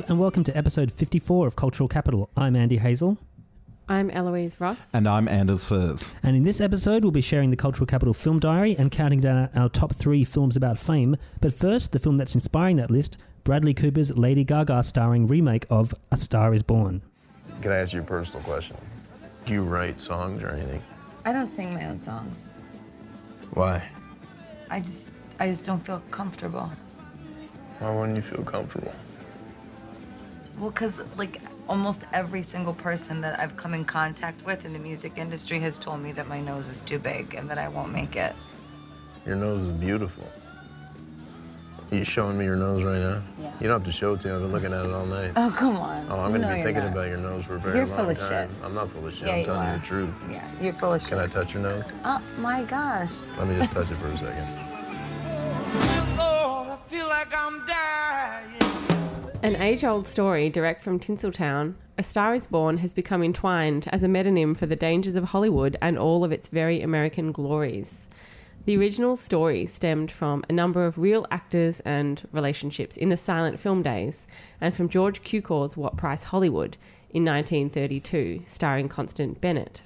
Hello and welcome to episode 54 of Cultural Capital. I'm Andy Hazel, I'm Eloise Ross. And I'm Anders Furze. and in this episode, we'll be sharing the Cultural Capital Film Diary and counting down our top three films about fame. But first, the film that's inspiring that list Bradley Cooper's Lady Gaga starring remake of A Star is Born. Can I ask you a personal question? Do you write songs or anything? I don't sing my own songs. Why? I just I just don't feel comfortable. Why wouldn't you feel comfortable? Well, cuz like almost every single person that I've come in contact with in the music industry has told me that my nose is too big and that I won't make it. Your nose is beautiful. Are you showing me your nose right now? Yeah. You don't have to show it to me. I've been looking at it all night. Oh, come on. Oh, I'm gonna know be thinking not. about your nose for a very You're long full of time. shit. I'm not full of shit. Yeah, I'm telling are. you the truth. Yeah, you're full of shit. Can I touch your nose? Oh my gosh. Let me just touch it for a second. Lord, I feel like I'm dying. An age old story direct from Tinseltown, A Star is Born has become entwined as a metonym for the dangers of Hollywood and all of its very American glories. The original story stemmed from a number of real actors and relationships in the silent film days, and from George Cukor's What Price Hollywood in 1932, starring Constance Bennett.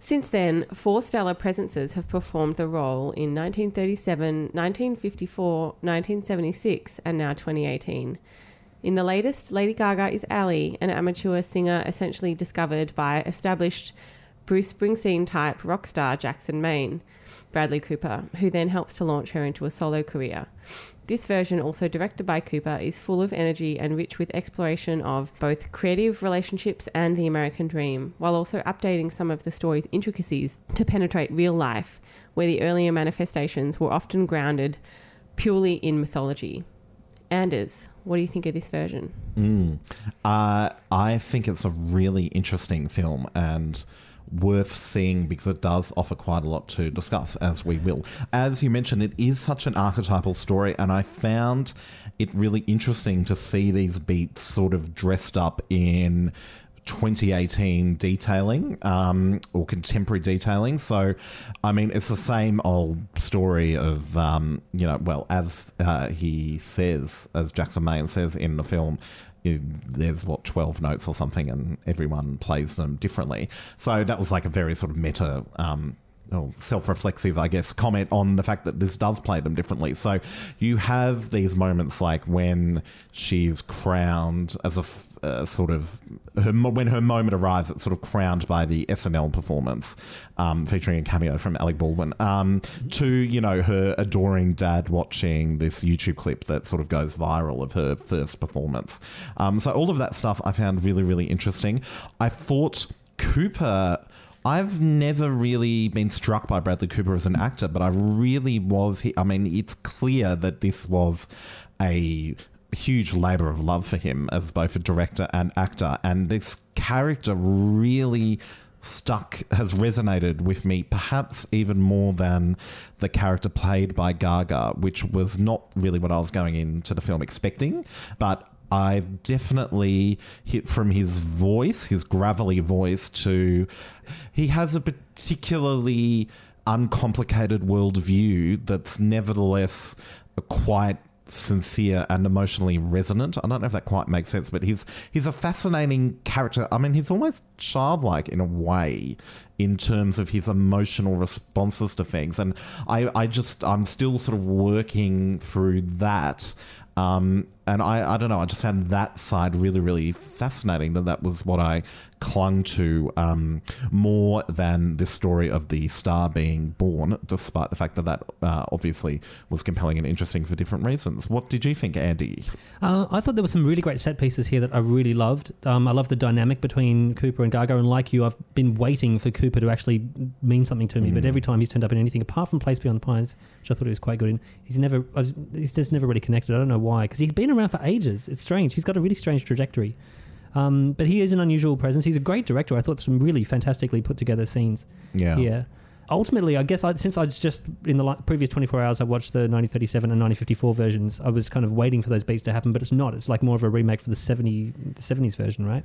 Since then, four stellar presences have performed the role in 1937, 1954, 1976, and now 2018. In the latest, Lady Gaga is Ally, an amateur singer essentially discovered by established Bruce Springsteen type rock star Jackson Maine, Bradley Cooper, who then helps to launch her into a solo career. This version, also directed by Cooper, is full of energy and rich with exploration of both creative relationships and the American dream, while also updating some of the story's intricacies to penetrate real life, where the earlier manifestations were often grounded purely in mythology. Anders, what do you think of this version? Uh, I think it's a really interesting film and worth seeing because it does offer quite a lot to discuss, as we will. As you mentioned, it is such an archetypal story, and I found it really interesting to see these beats sort of dressed up in 2018 detailing um, or contemporary detailing. So, I mean, it's the same old story of, um, you know, well, as uh, he says, as Jackson Maine says in the film, there's what 12 notes or something, and everyone plays them differently. So, that was like a very sort of meta. Um, or self-reflexive, I guess, comment on the fact that this does play them differently. So you have these moments like when she's crowned as a uh, sort of her when her moment arrives, it's sort of crowned by the SNL performance um, featuring a cameo from Alec Baldwin. Um, to you know her adoring dad watching this YouTube clip that sort of goes viral of her first performance. Um, so all of that stuff I found really really interesting. I thought Cooper. I've never really been struck by Bradley Cooper as an actor, but I really was. He, I mean, it's clear that this was a huge labor of love for him as both a director and actor, and this character really stuck has resonated with me perhaps even more than the character played by Gaga which was not really what I was going into the film expecting but I've definitely hit from his voice, his gravelly voice, to he has a particularly uncomplicated worldview that's nevertheless quite sincere and emotionally resonant. I don't know if that quite makes sense, but he's he's a fascinating character. I mean, he's almost childlike in a way in terms of his emotional responses to things, and I I just I'm still sort of working through that. Um, and I, I don't know, I just found that side really, really fascinating. That that was what I clung to um, more than this story of the star being born, despite the fact that that uh, obviously was compelling and interesting for different reasons. What did you think, Andy? Uh, I thought there were some really great set pieces here that I really loved. Um, I love the dynamic between Cooper and Gaga, and like you, I've been waiting for Cooper to actually mean something to me. But every time he's turned up in anything apart from Place Beyond the Pines, which I thought he was quite good in, he's never, was, he's just never really connected. I don't know why, because he's been around for ages. It's strange. He's got a really strange trajectory. Um, but he is an unusual presence. He's a great director. I thought some really fantastically put together scenes Yeah. here. Ultimately, I guess I, since I was just in the li- previous 24 hours, I watched the 1937 and 1954 versions. I was kind of waiting for those beats to happen, but it's not. It's like more of a remake for the 70 the 70s version, right?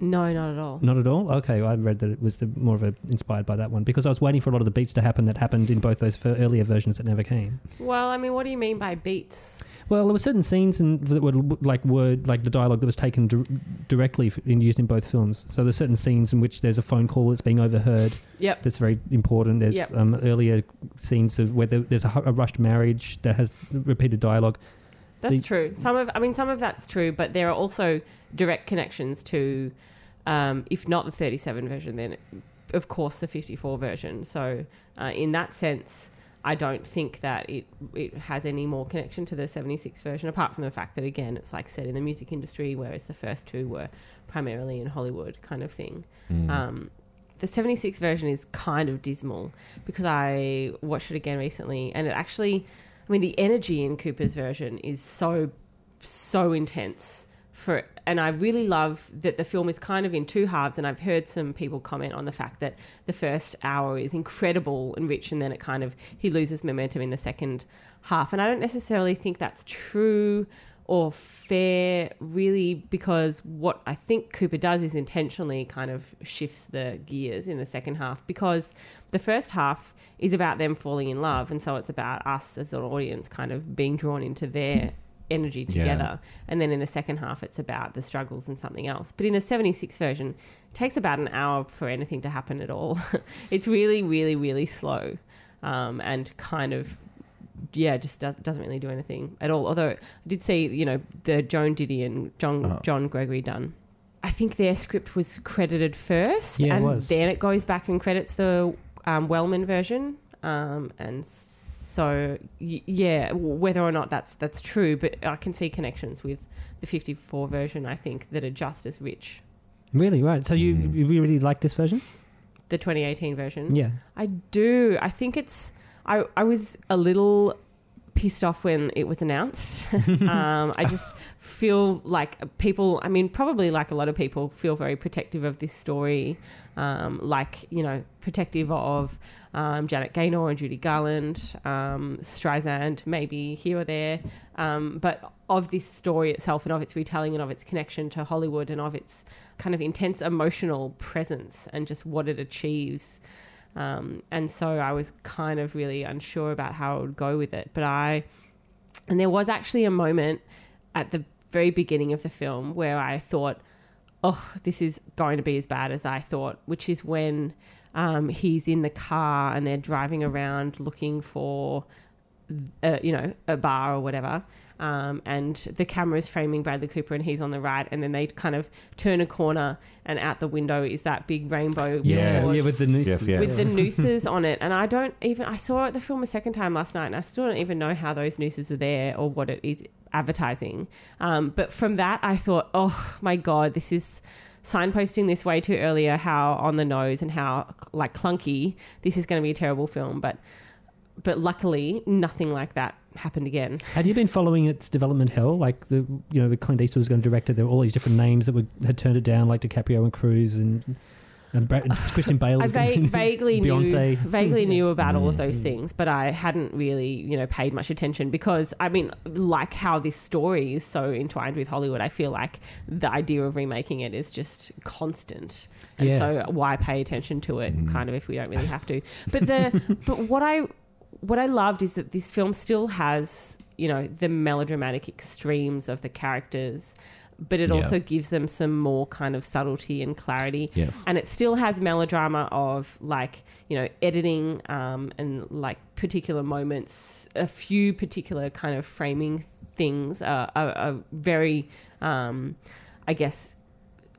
No, not at all. Not at all. Okay, I read that it was the, more of a inspired by that one because I was waiting for a lot of the beats to happen that happened in both those earlier versions that never came. Well, I mean, what do you mean by beats? Well, there were certain scenes in, that were like word, like the dialogue that was taken dir- directly and used in both films. So there's certain scenes in which there's a phone call that's being overheard. Yep. That's very important. There's Yep. um, earlier scenes of where there, there's a, a rushed marriage that has repeated dialogue. That's The- true. Some of, I mean, some of that's true, but there are also direct connections to, um, if not the 37 version, then of course the 54 version. So uh, in that sense, I don't think that it it has any more connection to the 76 version, apart from the fact that again, it's like set in the music industry, whereas the first two were primarily in Hollywood, kind of thing. Mm. Um, the 76 version is kind of dismal because I watched it again recently and it actually, I mean, the energy in Cooper's version is so, so intense. For, and I really love that the film is kind of in two halves. And I've heard some people comment on the fact that the first hour is incredible and rich, and then it kind of he loses momentum in the second half. And I don't necessarily think that's true or fair, really, because what I think Cooper does is intentionally kind of shifts the gears in the second half because the first half is about them falling in love, and so it's about us as an audience kind of being drawn into their energy Yeah. together. And then in the second half, it's about the struggles and something else. But in the 76 version, it takes about an hour for anything to happen at all. it's really, really, really slow um, and kind of yeah, just does, doesn't really do anything at all. Although I did see, you know, the Joan Didion, John Oh. John Gregory Dunne. I think their script was credited first, Yeah, it and was. then it goes back and credits the um, Wellman version. Um, and so, y- yeah, whether or not that's that's true, but I can see connections with the '54 version. I think that are just as rich. Really, right? So you Mm. you really like this version? The 2018 version. Yeah. I do. I think it's. I I was a little pissed off when it was announced. um, I just feel like people. I mean, probably like a lot of people, feel very protective of this story. Um, like you know, protective of um, Janet Gaynor and Judy Garland, um, Streisand, maybe here or there, um, but of this story itself and of its retelling and of its connection to Hollywood and of its kind of intense emotional presence and just what it achieves. Um, and so I was kind of really unsure about how I would go with it. But I, and there was actually a moment at the very beginning of the film where I thought, oh, this is going to be as bad as I thought, which is when um, he's in the car and they're driving around looking for, uh, you know, a bar or whatever. Um, and the camera is framing Bradley Cooper and he's on the right. And then they kind of turn a corner and out the window is that big rainbow. Yes. Yeah, with the nooses. Yes, yes. with the nooses on it. And I don't even, I saw the film a second time last night and I still don't even know how those nooses are there or what it is advertising. Um, but from that, I thought, oh my God, this is signposting this way too earlier, how on the nose and how like clunky this is going to be a terrible film. But, but luckily, nothing like that happened again. Had you been following its development hell? Like the you know, the Clint Eastwood was going to direct it. There were all these different names that were had turned it down, like DiCaprio and Cruz and and Brad, Christian Bale. I va- vaguely knew Beyonce. vaguely knew about all of Mm. those things, but I hadn't really, you know, paid much attention because I mean, like how this story is so entwined with Hollywood, I feel like the idea of remaking it is just constant. And Yeah. so why pay attention to it Mm. kind of if we don't really have to. But the but what I what I loved is that this film still has, you know, the melodramatic extremes of the characters, but it Yeah. also gives them some more kind of subtlety and clarity Yes. and it still has melodrama of like you know editing um, and like particular moments a few particular kind of framing things are, are, are very um, i guess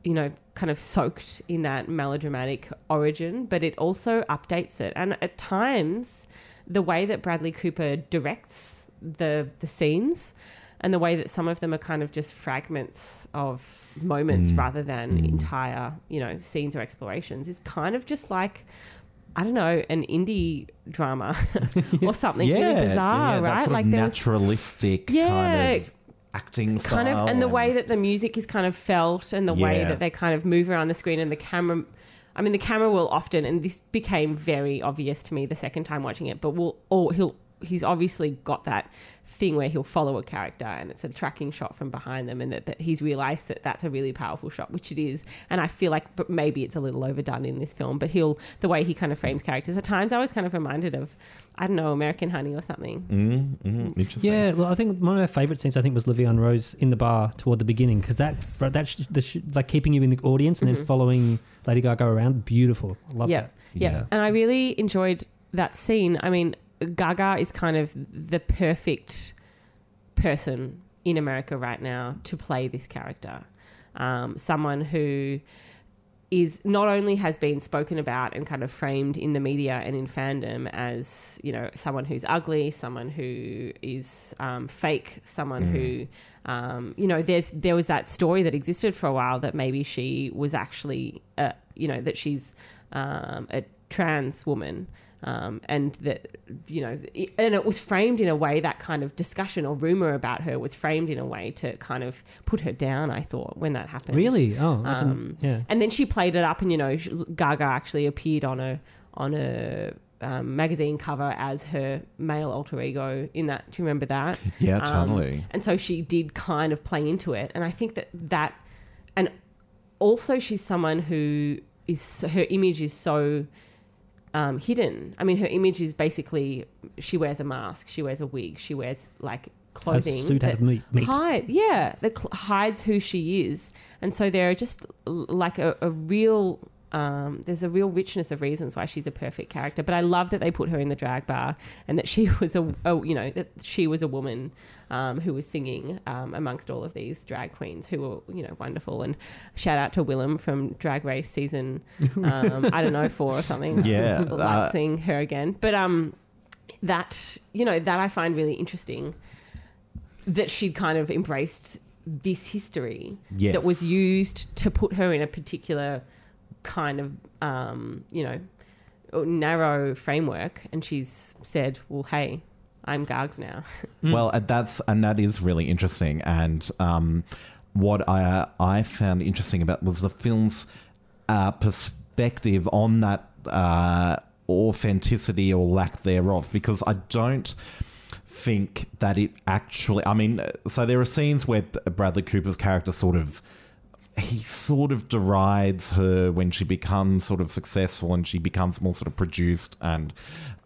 you know kind of soaked in that melodramatic origin but it also updates it and at times the way that bradley cooper directs the the scenes and the way that some of them are kind of just fragments of moments Mm. rather than Mm. entire, you know, scenes or explorations is kind of just like I don't know, an indie drama or something really bizarre, yeah, that right? sort like of there was naturalistic Yeah. kind of acting style. kind of and the way that the music is kind of felt and the way that they kind of move around the screen and the camera I mean the camera will often and this became very obvious to me the second time watching it, but will or he'll he's obviously got that thing where he'll follow a character and it's a tracking shot from behind them and that, that he's realized that that's a really powerful shot which it is and i feel like but maybe it's a little overdone in this film but he'll the way he kind of frames characters at times i was kind of reminded of i don't know american honey or something Mm, mm, interesting. Yeah, well, I think one of my favourite scenes I think was La Vie en Rose in the bar toward the beginning because that fr- that sh- the sh- like keeping you in the audience and then following Lady Gaga around, beautiful. I love yeah, that. yeah, Yeah. And I really enjoyed that scene. I mean, Gaga is kind of the perfect person in America right now to play this character. Um, someone who is not only has been spoken about and kind of framed in the media and in fandom as you know someone who's ugly, someone who is um, fake, someone who um, you know there's there was that story that existed for a while that maybe she was actually uh, you know that she's um, a trans woman. Um, and that you know, it- and it was framed in a way that kind of discussion or rumor about her was framed in a way to kind of put her down. I thought when that happened, Really? Oh, um, yeah. and then she played it up, and you know, Gaga actually appeared on a on a um, magazine cover as her male alter ego. In that, do you remember that? Yeah, Um, totally. and so she did kind of play into it, and I think that that, and also she's someone who is her image is so um, hidden. I mean, her image is basically she wears a mask, she wears a wig, she wears like clothing, A suit out of meat. meat. hide, yeah, that cl- hides who she is, and so there are just like a, a real. Um, there's a real richness of reasons why she's a perfect character, but I love that they put her in the drag bar and that she was a, a you know, that she was a woman um, who was singing um, amongst all of these drag queens who were, you know, wonderful. And shout out to Willam from Drag Race season, um, I don't know, four or something. Yeah, like uh, seeing her again. But um, that you know that I find really interesting that she'd kind of embraced this history Yes. that was used to put her in a particular kind of um, you know narrow framework and she's said well hey i'm gargs now Well, that's and that is really interesting. And um, what I I found interesting about was the film's uh, perspective on that uh, authenticity or lack thereof, because I don't think that it actually. I mean, so there are scenes where Bradley Cooper's character sort of he sort of derides her when she becomes sort of successful and she becomes more sort of produced and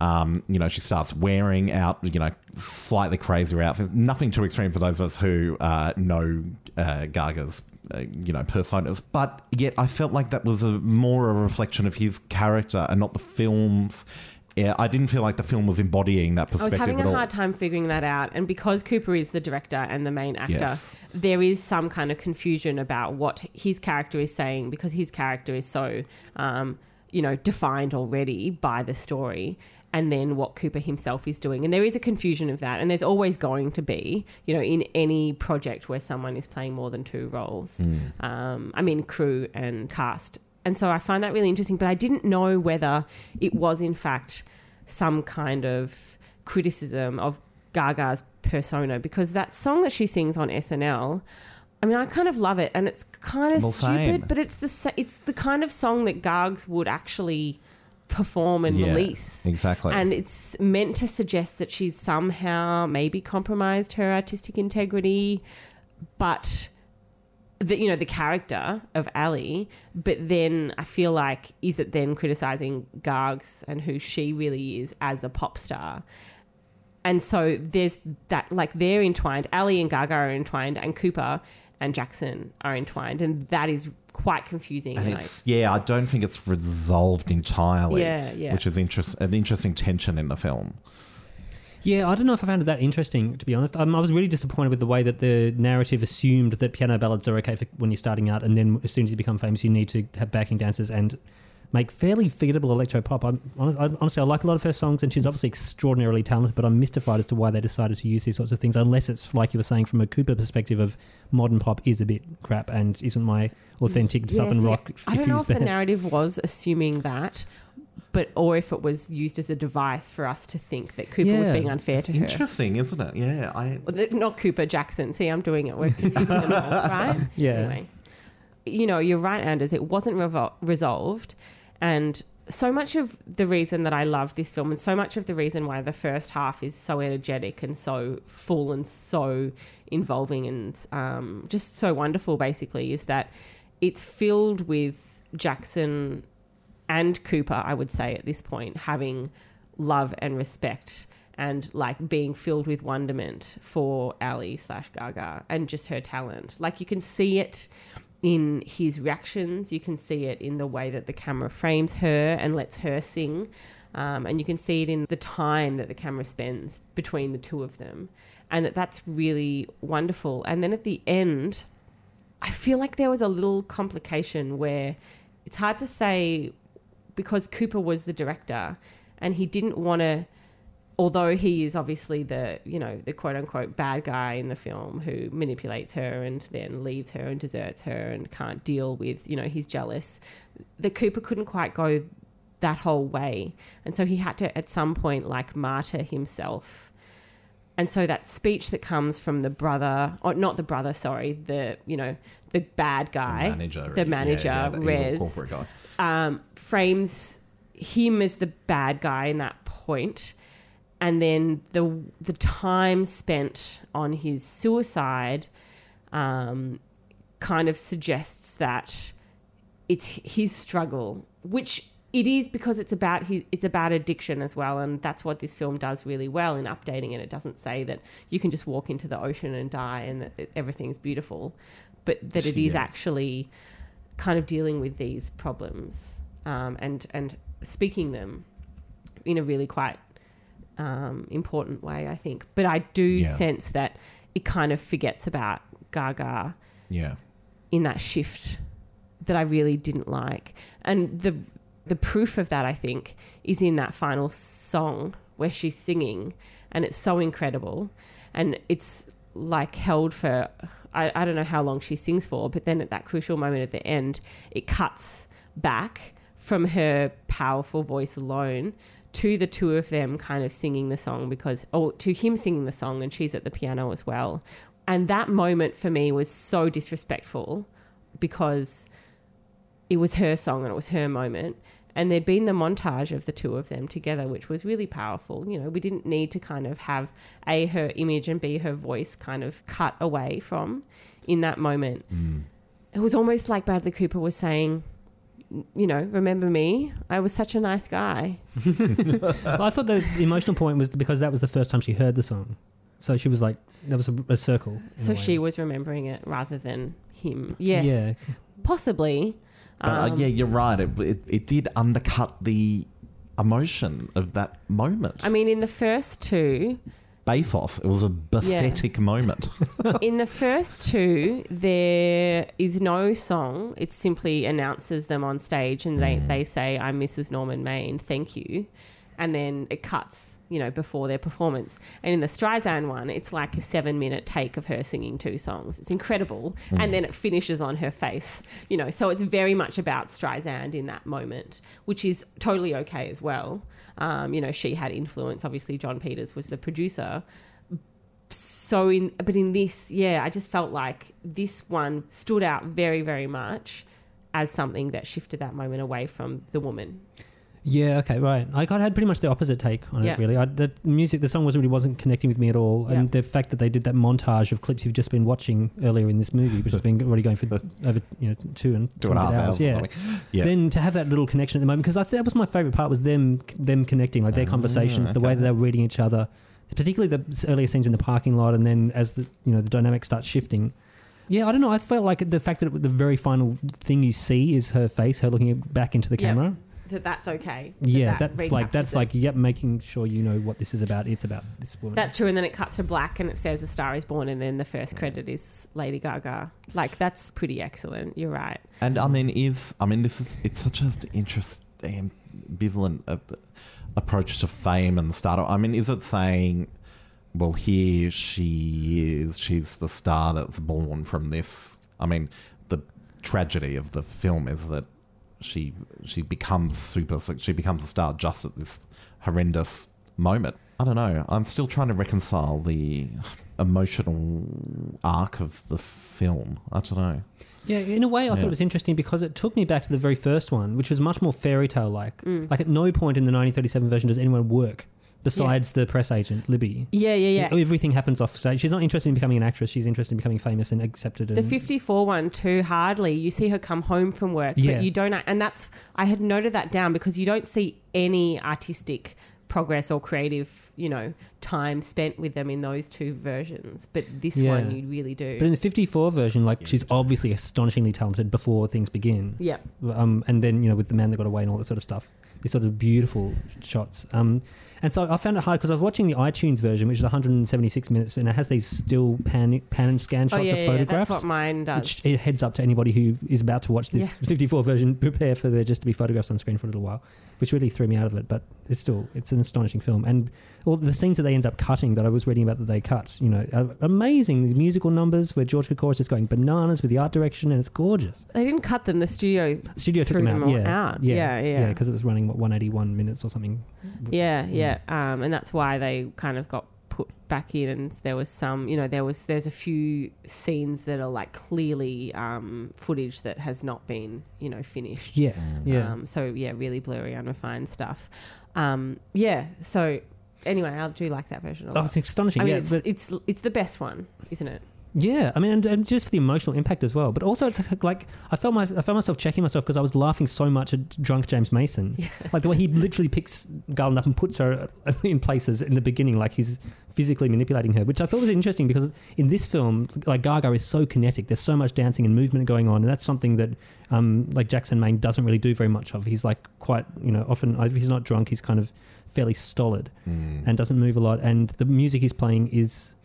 um, you know she starts wearing out you know slightly crazier outfits. Nothing too extreme for those of us who uh, know uh, Gaga's uh, you know personas. But yet I felt like that was a more a reflection of his character and not the film's yeah, I didn't feel like the film was embodying that perspective. i was having a hard time figuring that out and because cooper is the director and the main actor Yes. there is some kind of confusion about what his character is saying because his character is so um, you know defined already by the story and then what Cooper himself is doing and there is a confusion of that and there's always going to be you know in any project where someone is playing more than two roles um, I mean crew and cast and so I find that really interesting but I didn't know whether it was in fact some kind of criticism of Gaga's persona because that song that she sings on SNL I mean, I kind of love it, and it's kind of Well, stupid, but it's the it's the kind of song that Gargs would actually perform and Yeah, release. exactly. And it's meant to suggest that she's somehow maybe compromised her artistic integrity, but the you know the character of Ally. But then I feel like is it then criticizing Gargs and who she really is as a pop star? And so there's that, like they're entwined. Ally and Gaga are entwined, and Cooper and Jackson are entwined, and that is quite confusing. And and I- it's yeah, I don't think it's resolved entirely. Yeah, yeah. Which is interest, an interesting tension in the film. Yeah, I don't know if I found it that interesting, to be honest. Um, I was really disappointed with the way that the narrative assumed that piano ballads are okay for when you're starting out, and then as soon as you become famous, you need to have backing dancers and make fairly forgettable electro pop. I'm, honestly, I like a lot of her songs, and she's obviously extraordinarily talented, but I'm mystified as to why they decided to use these sorts of things, unless it's, like you were saying, from a Cooper perspective of modern pop is a bit crap and isn't my authentic Yeah, southern rock I don't know if infused the narrative was assuming that, but or if it was used as a device for us to think that Cooper was being unfair to her. Interesting, isn't it? Yeah, I. Well, not Cooper Jackson. See, I'm doing it. We're confusing them all, right? Yeah. Anyway, you know, you're right, Anders. It wasn't revol- resolved, and so much of the reason that I love this film, and so much of the reason why the first half is so energetic and so full and so involving and um, just so wonderful, basically, is that it's filled with Jackson and Cooper, I would say, at this point, having love and respect and like being filled with wonderment for Ally slash Gaga and just her talent. Like you can see it in his reactions, you can see it in the way that the camera frames her and lets her sing. Um, and you can see it in the time that the camera spends between the two of them, and that that's really wonderful. And then at the end, I feel like there was a little complication where it's hard to say because Cooper was the director and he didn't want to although he is obviously the you know the quote unquote bad guy in the film who manipulates her and then leaves her and deserts her and can't deal with you know he's jealous the Cooper couldn't quite go that whole way and so he had to at some point like martyr himself and so that speech that comes from the brother or not the brother sorry the you know the bad guy manager, the manager yeah, the evil Rez corporate guy. Um, frames him as the bad guy in that point, and then the the time spent on his suicide um, kind of suggests that it's his struggle, which it is because it's about his, it's about addiction as well, and that's what this film does really well in updating it. It doesn't say that you can just walk into the ocean and die and that everything's beautiful, but that it is Yeah. actually kind of dealing with these problems um, and and speaking them in a really quite um, important way, I think. But I do Yeah. sense that it kind of forgets about Gaga Yeah. in that shift that I really didn't like. And the the proof of that I think is in that final song where she's singing and it's so incredible and it's like held for I, I don't know how long she sings for, but then at that crucial moment at the end, it cuts back from her powerful voice alone to the two of them kind of singing the song because or to him singing the song and she's at the piano as well. And that moment for me was so disrespectful because it was her song and it was her moment. And there'd been the montage of the two of them together, which was really powerful. You know, we didn't need to kind of have A, her image and B, her voice kind of cut away from in that moment. Mm. It was almost like Bradley Cooper was saying, you know, remember me? I was such a nice guy. Well, I thought the emotional point was because that was the first time she heard the song. So she was like, there was a, a circle. So a she was remembering it rather than him. Yes. Yeah. Possibly. But uh, Um, yeah, you're right. It, it, it did undercut the emotion of that moment. I mean, in the first two, Bathos, it was a pathetic moment. in the first two, there is no song. It simply announces them on stage and they, they say, I'm Mrs. Norman Maine, thank you. And then it cuts, you know, before their performance. And in the Streisand one, it's like a seven minute take of her singing two songs. It's incredible. And then it finishes on her face, you know. So it's very much about Streisand in that moment, which is totally okay as well. Um, you know, she had influence. Obviously, Jon Peters was the producer so in but in this yeah i just felt like this one stood out very very much as something that shifted that moment away from the woman Yeah, okay, right. I got had pretty much the opposite take on Yeah. it. Really, I, the music, the song was really wasn't connecting with me at all, and the fact that they did that montage of clips you've just been watching earlier in this movie, which has been already going for over you know two and Two and a half 20 hours. yeah. Yeah. Then to have that little connection at the moment, because I think that was my favorite part was them them connecting, like their Ah, conversations, the way that they were reading each other, particularly the earlier scenes in the parking lot, and then as the you know the dynamic starts shifting. Yeah, I don't know. I felt like the fact that it, the very final thing you see is her face, her looking back into the Yeah. camera. That that's okay that Yeah, that that's like that's it. like yep, making sure you know what this is about. It's about this woman. that's true and then it cuts to black and it says a star is born and then the first credit is lady gaga like that's pretty excellent you're right And I mean, is I mean, this is it's such an interesting, ambivalent uh, approach to fame and the stardom. I mean, is it saying, well, here she is, she's the star that's born from this? I mean, the tragedy of the film is that she she becomes super, she becomes a star just at this horrendous moment. I don't know. I'm still trying to reconcile the emotional arc of the film. I don't know. Yeah, in a way, I thought it was interesting because it took me back to the very first one, which was much more fairy tale like. Mm. Like, at no point in the 1937 version does anyone work besides the press agent, Libby. Yeah, yeah, yeah. Everything happens off stage. She's not interested in becoming an actress. She's interested in becoming famous and accepted. The and, 54 one too, hardly. You see her come home from work, Yeah. but you don't. And that's, I had noted that down because you don't see any artistic progress or creative, you know, time spent with them in those two versions. But this Yeah. one you really do. But in the 54 version, like, she's obviously astonishingly talented before things begin. yeah. um, and then you know with the man that got away and all that sort of stuff. These sort of beautiful shots. Um, and so I found it hard because I was watching the iTunes version, which is 176 minutes, and it has these still pan, pan and scan Oh, shots yeah, of yeah, photographs. that's what mine does. which it heads up to anybody who is about to watch this 54 version, prepare for there just to be photographs on screen for a little while, which really threw me out of it. But it's still it's an astonishing film, and all the scenes that they end up cutting that I was reading about that they cut, you know, are amazing. The musical numbers where George Cukor is just going bananas with the art direction, and it's gorgeous. They didn't cut them. The studio. Studio took Threw them out, them yeah, out. yeah, Yeah, yeah. because it was running what 181 minutes or something. Yeah, yeah. Um, and that's why they kind of got back in. And there was some, you know, there was there's a few scenes that are like clearly um, footage that has not been, you know, finished. Yeah, yeah. Um, so yeah, really blurry, unrefined stuff. Um, yeah. So anyway, I do like that version. A oh, lot. it's astonishing. I mean, yeah, it's, it's it's the best one, isn't it? Yeah, I mean, and, and just for the emotional impact as well. But also, it's like, like I felt my I found myself checking myself because I was laughing so much at drunk James Mason, like the way he literally picks Garland up and puts her uh, in places in the beginning, like he's physically manipulating her, which I thought was interesting because in this film, like Gaga is so kinetic. There's so much dancing and movement going on, and that's something that um, like Jackson Maine doesn't really do very much of. He's like quite, you know, often if he's not drunk, he's kind of fairly stolid mm. and doesn't move a lot. And the music he's playing is.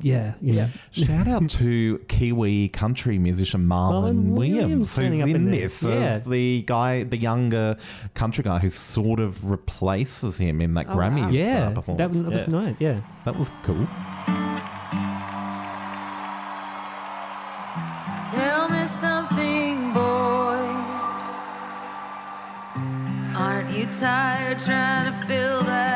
Yeah, you know, Shout out to Kiwi country musician Marlon, Marlon Williams, Williams who's in, in there. this Yeah. as the guy, the younger country guy who sort of replaces him in that Oh, Grammy wow. uh, yeah, that, was- that was yeah. nice. Yeah, that was cool. Tell me something, boy. Aren't you tired trying to fill that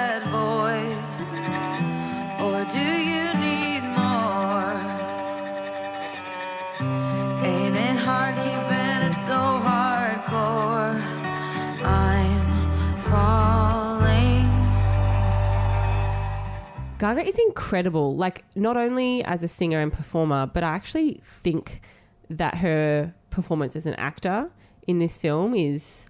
Gaga is incredible. Like not only as a singer and performer, but I actually think that her performance as an actor in this film is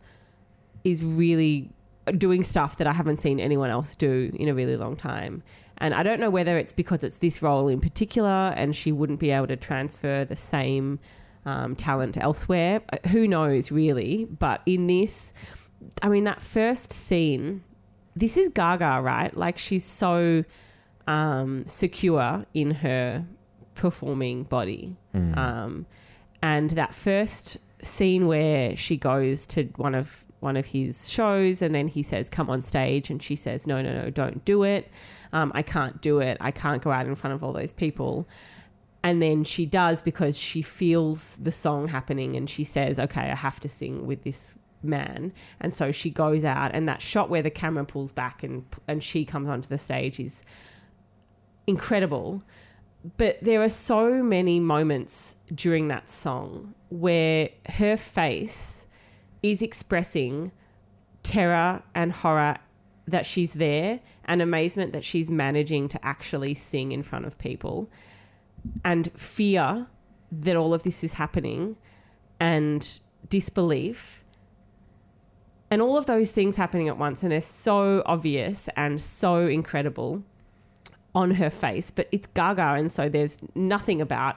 is really doing stuff that I haven't seen anyone else do in a really long time. And I don't know whether it's because it's this role in particular and she wouldn't be able to transfer the same um, talent elsewhere. Uh, Who knows, really? But in this, I mean, that first scene, this is Gaga, right? Like she's so um, secure in her performing body. Um, and that first scene where she goes to one of one of his shows and then he says come on stage and she says no no no don't do it. Um, i can't do it. I can't go out in front of all those people. And then she does because she feels the song happening and she says okay i have to sing with this man. And so she goes out and that shot where the camera pulls back and and she comes onto the stage is incredible but there are so many moments during that song where her face is expressing terror and horror that she's there and amazement that she's managing to actually sing in front of people and fear that all of this is happening and disbelief. And all of those things happening at once and they're so obvious and so incredible on her face, but it's Gaga, and so there's nothing about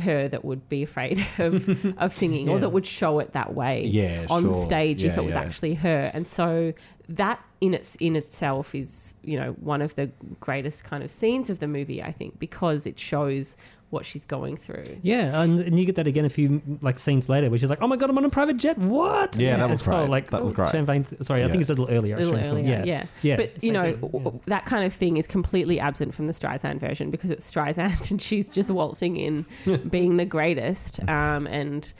her that would be afraid of, of singing or that would show it that way Yeah, on sure. stage if it was yeah. actually her. And so that in its in itself is you know one of the greatest kind of scenes of the movie, I think, because it shows what she's going through. yeah, and, and you get that again a few like scenes later, where she's like, "Oh my god, I'm on a private jet! What?" Yeah, that And was so, great. Like That was great. Champagne. Sorry, I think it's a little earlier. a little actually, in the earlier, film. yeah. yeah. But you know, thing, yeah. that kind of thing is completely absent from the Streisand version because it's Streisand and she's just waltzing in, being the greatest, um, and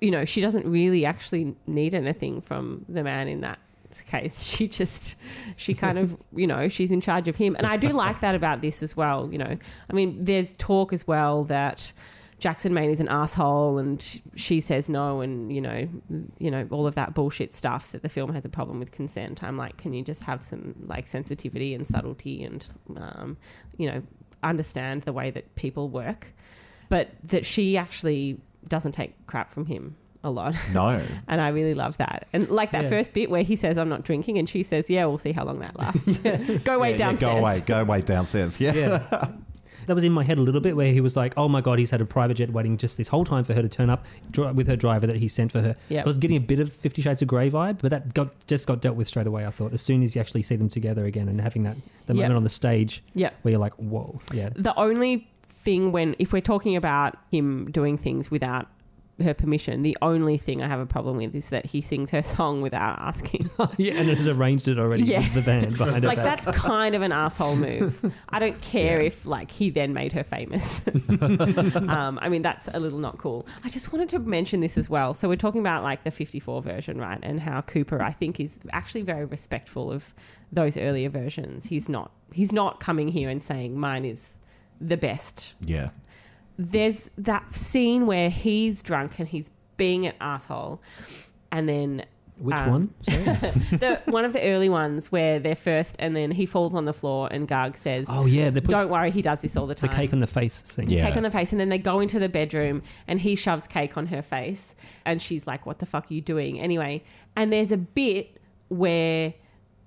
you know she doesn't really actually need anything from the man in that case. She just, she kind of, you know, she's in charge of him. And I do like that about this as well. You know, I mean, there's talk as well that Jackson Maine is an asshole and she says no and you know you know all of that bullshit stuff that the film has a problem with consent I'm like can you just have some like sensitivity and subtlety and um, you know understand the way that people work but that she actually doesn't take crap from him a lot No. and I really love that and like that Yeah. first bit where he says I'm not drinking and she says yeah we'll see how long that lasts go away Yeah, yeah, downstairs go away. Go away downstairs. Yeah. Yeah. That was in my head a little bit where he was like, oh my God, he's had a private jet waiting just this whole time for her to turn up dri- with her driver that he sent for her. Yep. I was getting a bit of Fifty Shades of Grey vibe, but that got just got dealt with straight away, I thought, as soon as you actually see them together again and having that the Yep. moment on the stage yeah where you're like, whoa, yeah. the only thing when if we're talking about him doing things without her permission, the only thing I have a problem with is that he sings her song without asking. yeah, and it's arranged it already Yeah. with the band behind her like back. that's kind of an asshole move. I don't care if like he then made her famous. um, I mean that's a little not cool. I just wanted to mention this as well. So we're talking about like the 54 version, right? And how Cooper I think is actually very respectful of those earlier versions. He's not he's not coming here and saying mine is the best Yeah. There's that scene where he's drunk and he's being an asshole, and then Which um, one? Sorry. the one of the early ones where they're first, and then he falls on the floor, and Garg says, oh, yeah. They "Don't worry, he does this all the time." the cake on the face scene. Yeah. Cake on the face, and then they go into the bedroom, and he shoves cake on her face, and she's like, "What the fuck are you doing?" Anyway, and there's a bit where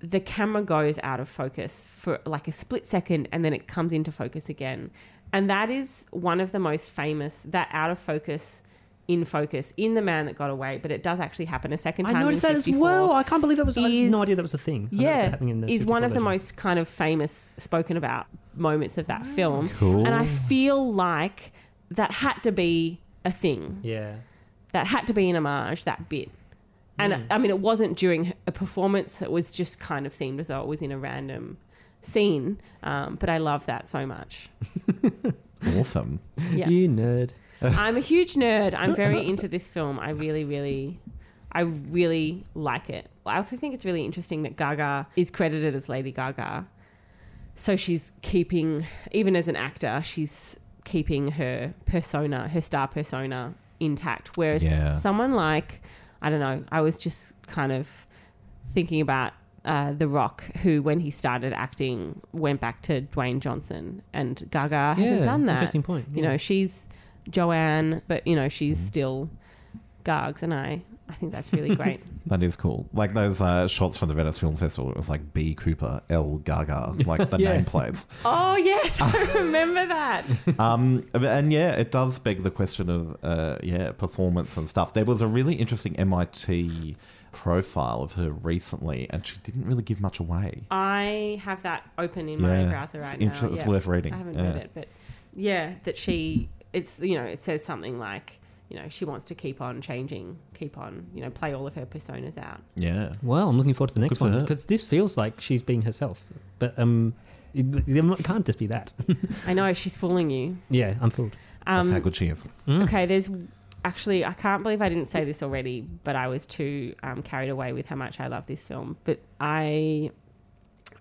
the camera goes out of focus for like a split second, and then it comes into focus again, and that is one of the most famous that out of focus. In focus in the man that got away, but it does actually happen a second time. I in noticed that as well. I can't believe that was. I had no idea that was a thing. I yeah, happening in the is one 54 of the most kind of famous spoken about moments of that film. Cool. And I feel like that had to be a thing. Yeah. That had to be an homage, that bit. And Hmm. I mean, it wasn't during a performance. It was just kind of seemed as though it was in a random scene. Um, but I love that so much. Awesome. Yeah. You nerd. I'm a huge nerd. I'm very into this film. I really, really, I really like it. I also think it's really interesting that Gaga is credited as Lady Gaga. So she's keeping, even as an actor, she's keeping her persona, her star persona intact. Whereas Yeah. someone like, I don't know, I was just kind of thinking about uh, The Rock, who, when he started acting, went back to Dwayne Johnson, and Gaga hasn't Yeah, done that. interesting point, You yeah. know, she's Joanne, but you know, she's Mm-hmm. still Gargs, and I, I think that's really great. That is cool. Like those uh, shots from the Venice Film Festival. It was like B Cooper, L Gaga, like the Yeah. nameplates. oh yes, I remember that. Um, and yeah, it does beg the question of uh, yeah performance and stuff. There was a really interesting MIT profile of her recently, and she didn't really give much away. I have that open in my Yeah, browser it's right inter- now. it's yeah. worth reading. I haven't Yeah. read it, but yeah, that she, it's you know, it says something like. You know, she wants to keep on changing, keep on, you know, play all of her personas out. Yeah. Well, I'm looking forward to the Good next for one her. because this feels like she's being herself, but um, it, it can't just be that. I know she's fooling you. yeah, I'm fooled. Um, That's how good she is. Okay, there's actually, I can't believe I didn't say this already, but I was too um, carried away with how much I love this film. But I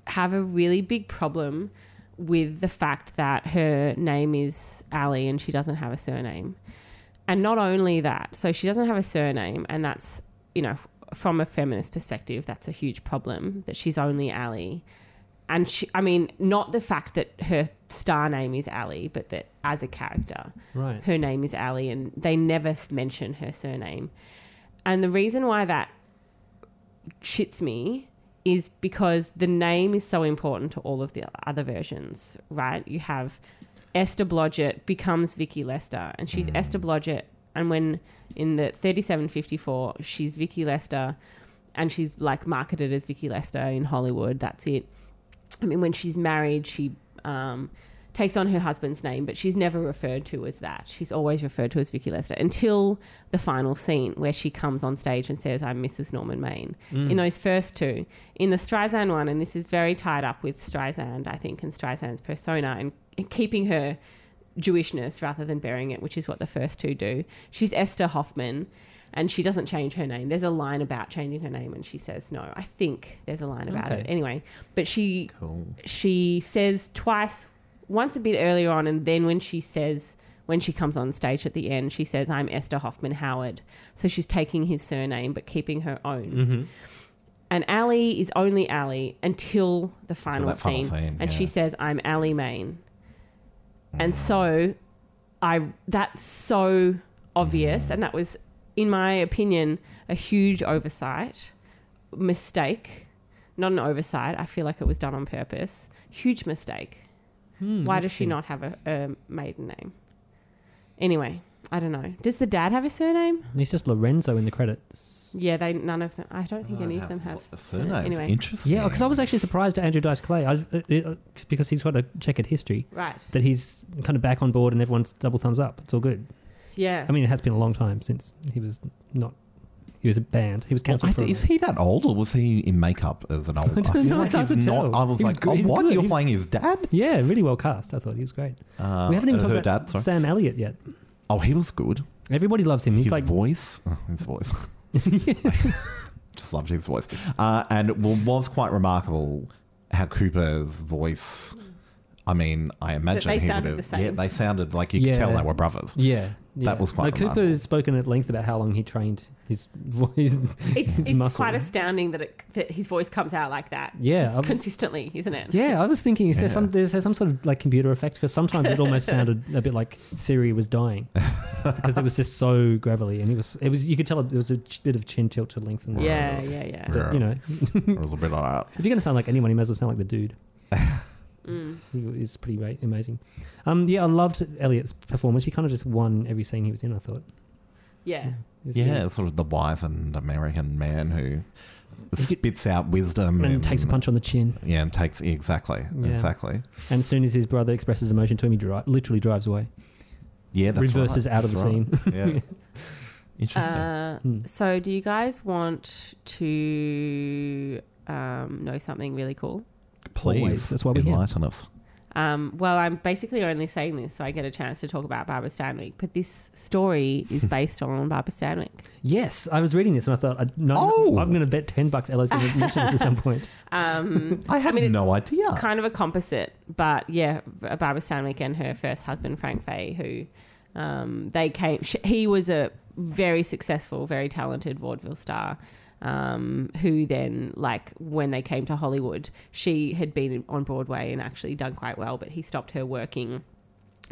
have a really big problem with the fact that her name is Ally and she doesn't have a surname. And not only that, so she doesn't have a surname, and that's, you know, from a feminist perspective, that's a huge problem that she's only Ally. And she, I mean, not the fact that her star name is Ally, but that as a character, Right. her name is Ally, and they never mention her surname. And the reason why that shits me is because the name is so important to all of the other versions, right? You have Esther Blodgett becomes Vicky Lester, and she's mm. Esther Blodgett. And when in the 3754, she's Vicky Lester, and she's like marketed as Vicky Lester in Hollywood. That's it. I mean, when she's married, she um, takes on her husband's name, but she's never referred to as that. She's always referred to as Vicky Lester until the final scene where she comes on stage and says, I'm Mrs. Norman Maine. In those first two. In the Streisand one, and this is very tied up with Streisand, I think, and Streisand's persona and, and keeping her Jewishness rather than bearing it, which is what the first two do. She's Esther Hoffman. And she doesn't change her name. There's a line about changing her name, and she says no. I think there's a line about Okay. it anyway. But she Cool. she says twice, once a bit earlier on, and then when she says when she comes on stage at the end, she says, "I'm Esther Hoffman Howard." So she's taking his surname but keeping her own. Mm-hmm. And Ally is only Ally until the final that final scene, scene, and she says, "I'm Ally Maine." And Mm. so, I that's so obvious, and that was, in my opinion, a huge oversight, mistake. Not an oversight. I feel like it was done on purpose. Huge mistake. Hmm, Why does she not have a, a maiden name? Anyway, I don't know. Does the dad have a surname? He's just Lorenzo in the credits. Yeah, they none of them. I don't think any of them have surnames. Anyway, Interesting. Yeah, because I was actually surprised at Andrew Dice Clay I, was- uh, uh, because he's got a checkered history right. that he's kind of back on board and everyone's double thumbs up. It's all good. Yeah. I mean, it has been a long time since he was not. He was banned. He was Well, cancelled I for. th- a is he that old, or was he in makeup as an old? I, don't feel know, like he's not. tell. I was He's like, good- oh, what? good. You're He's- playing his dad? Yeah, really well cast. I thought he was great. Uh, we haven't even her talked about dad. Sam Elliott yet. Oh, he was good. Everybody loves him. He's his like voice, oh, his voice. Just loved his voice, uh, and it was quite remarkable how Cooper's voice. I mean, I imagine they he would sounded have. the same. Yeah, they sounded like you Yeah. could tell they were brothers. Yeah, yeah. was quite No, Cooper has spoken at length about how long he trained his voice. It's his it's muscle. quite astounding that it, that his voice comes out like that. Yeah, just consistently, isn't it? Yeah, I was thinking, is there some there's there some sort of like computer effect? Because sometimes it almost sounded a bit like Siri was dying because it was just so gravelly, and it was it was you could tell there was a bit of chin tilt to lengthen. the- Yeah, yeah, yeah. But, you know, It was a bit like that. if you're going to sound like anyone, you might as well sound like the dude. Mm. He is pretty great, amazing. Um, yeah, I loved Elliot's performance. He kind of just won every scene he was in. I thought. Yeah. It was Yeah, good. sort of the wizened American man who He could- spits out wisdom and takes a punch on the chin. Yeah, and takes exactly, Yeah. exactly. And as soon as his brother expresses emotion to him, he dri- literally drives away. Yeah, that's reverses right. out of That's the right. scene. Yeah, interesting. Uh, Hmm. So, do you guys want to um, know something really cool? Please, always. That's why we're here. enlighten us. Um, well, I'm basically only saying this so I get a chance to talk about Barbara Stanwyck, but this story is based on Barbara Stanwyck. Yes, I was reading this and I thought, I'd not, Oh! I'm going to bet 10 bucks Ella's going to mention this at some point. Um, I had mean, no idea. kind of a composite, but yeah, Barbara Stanwyck and her first husband Frank Fay, who um, they came. Sh- he was a very successful, very talented vaudeville star. Um, who then, like, when they came to Hollywood, she had been on Broadway and actually done quite well, but he stopped her working.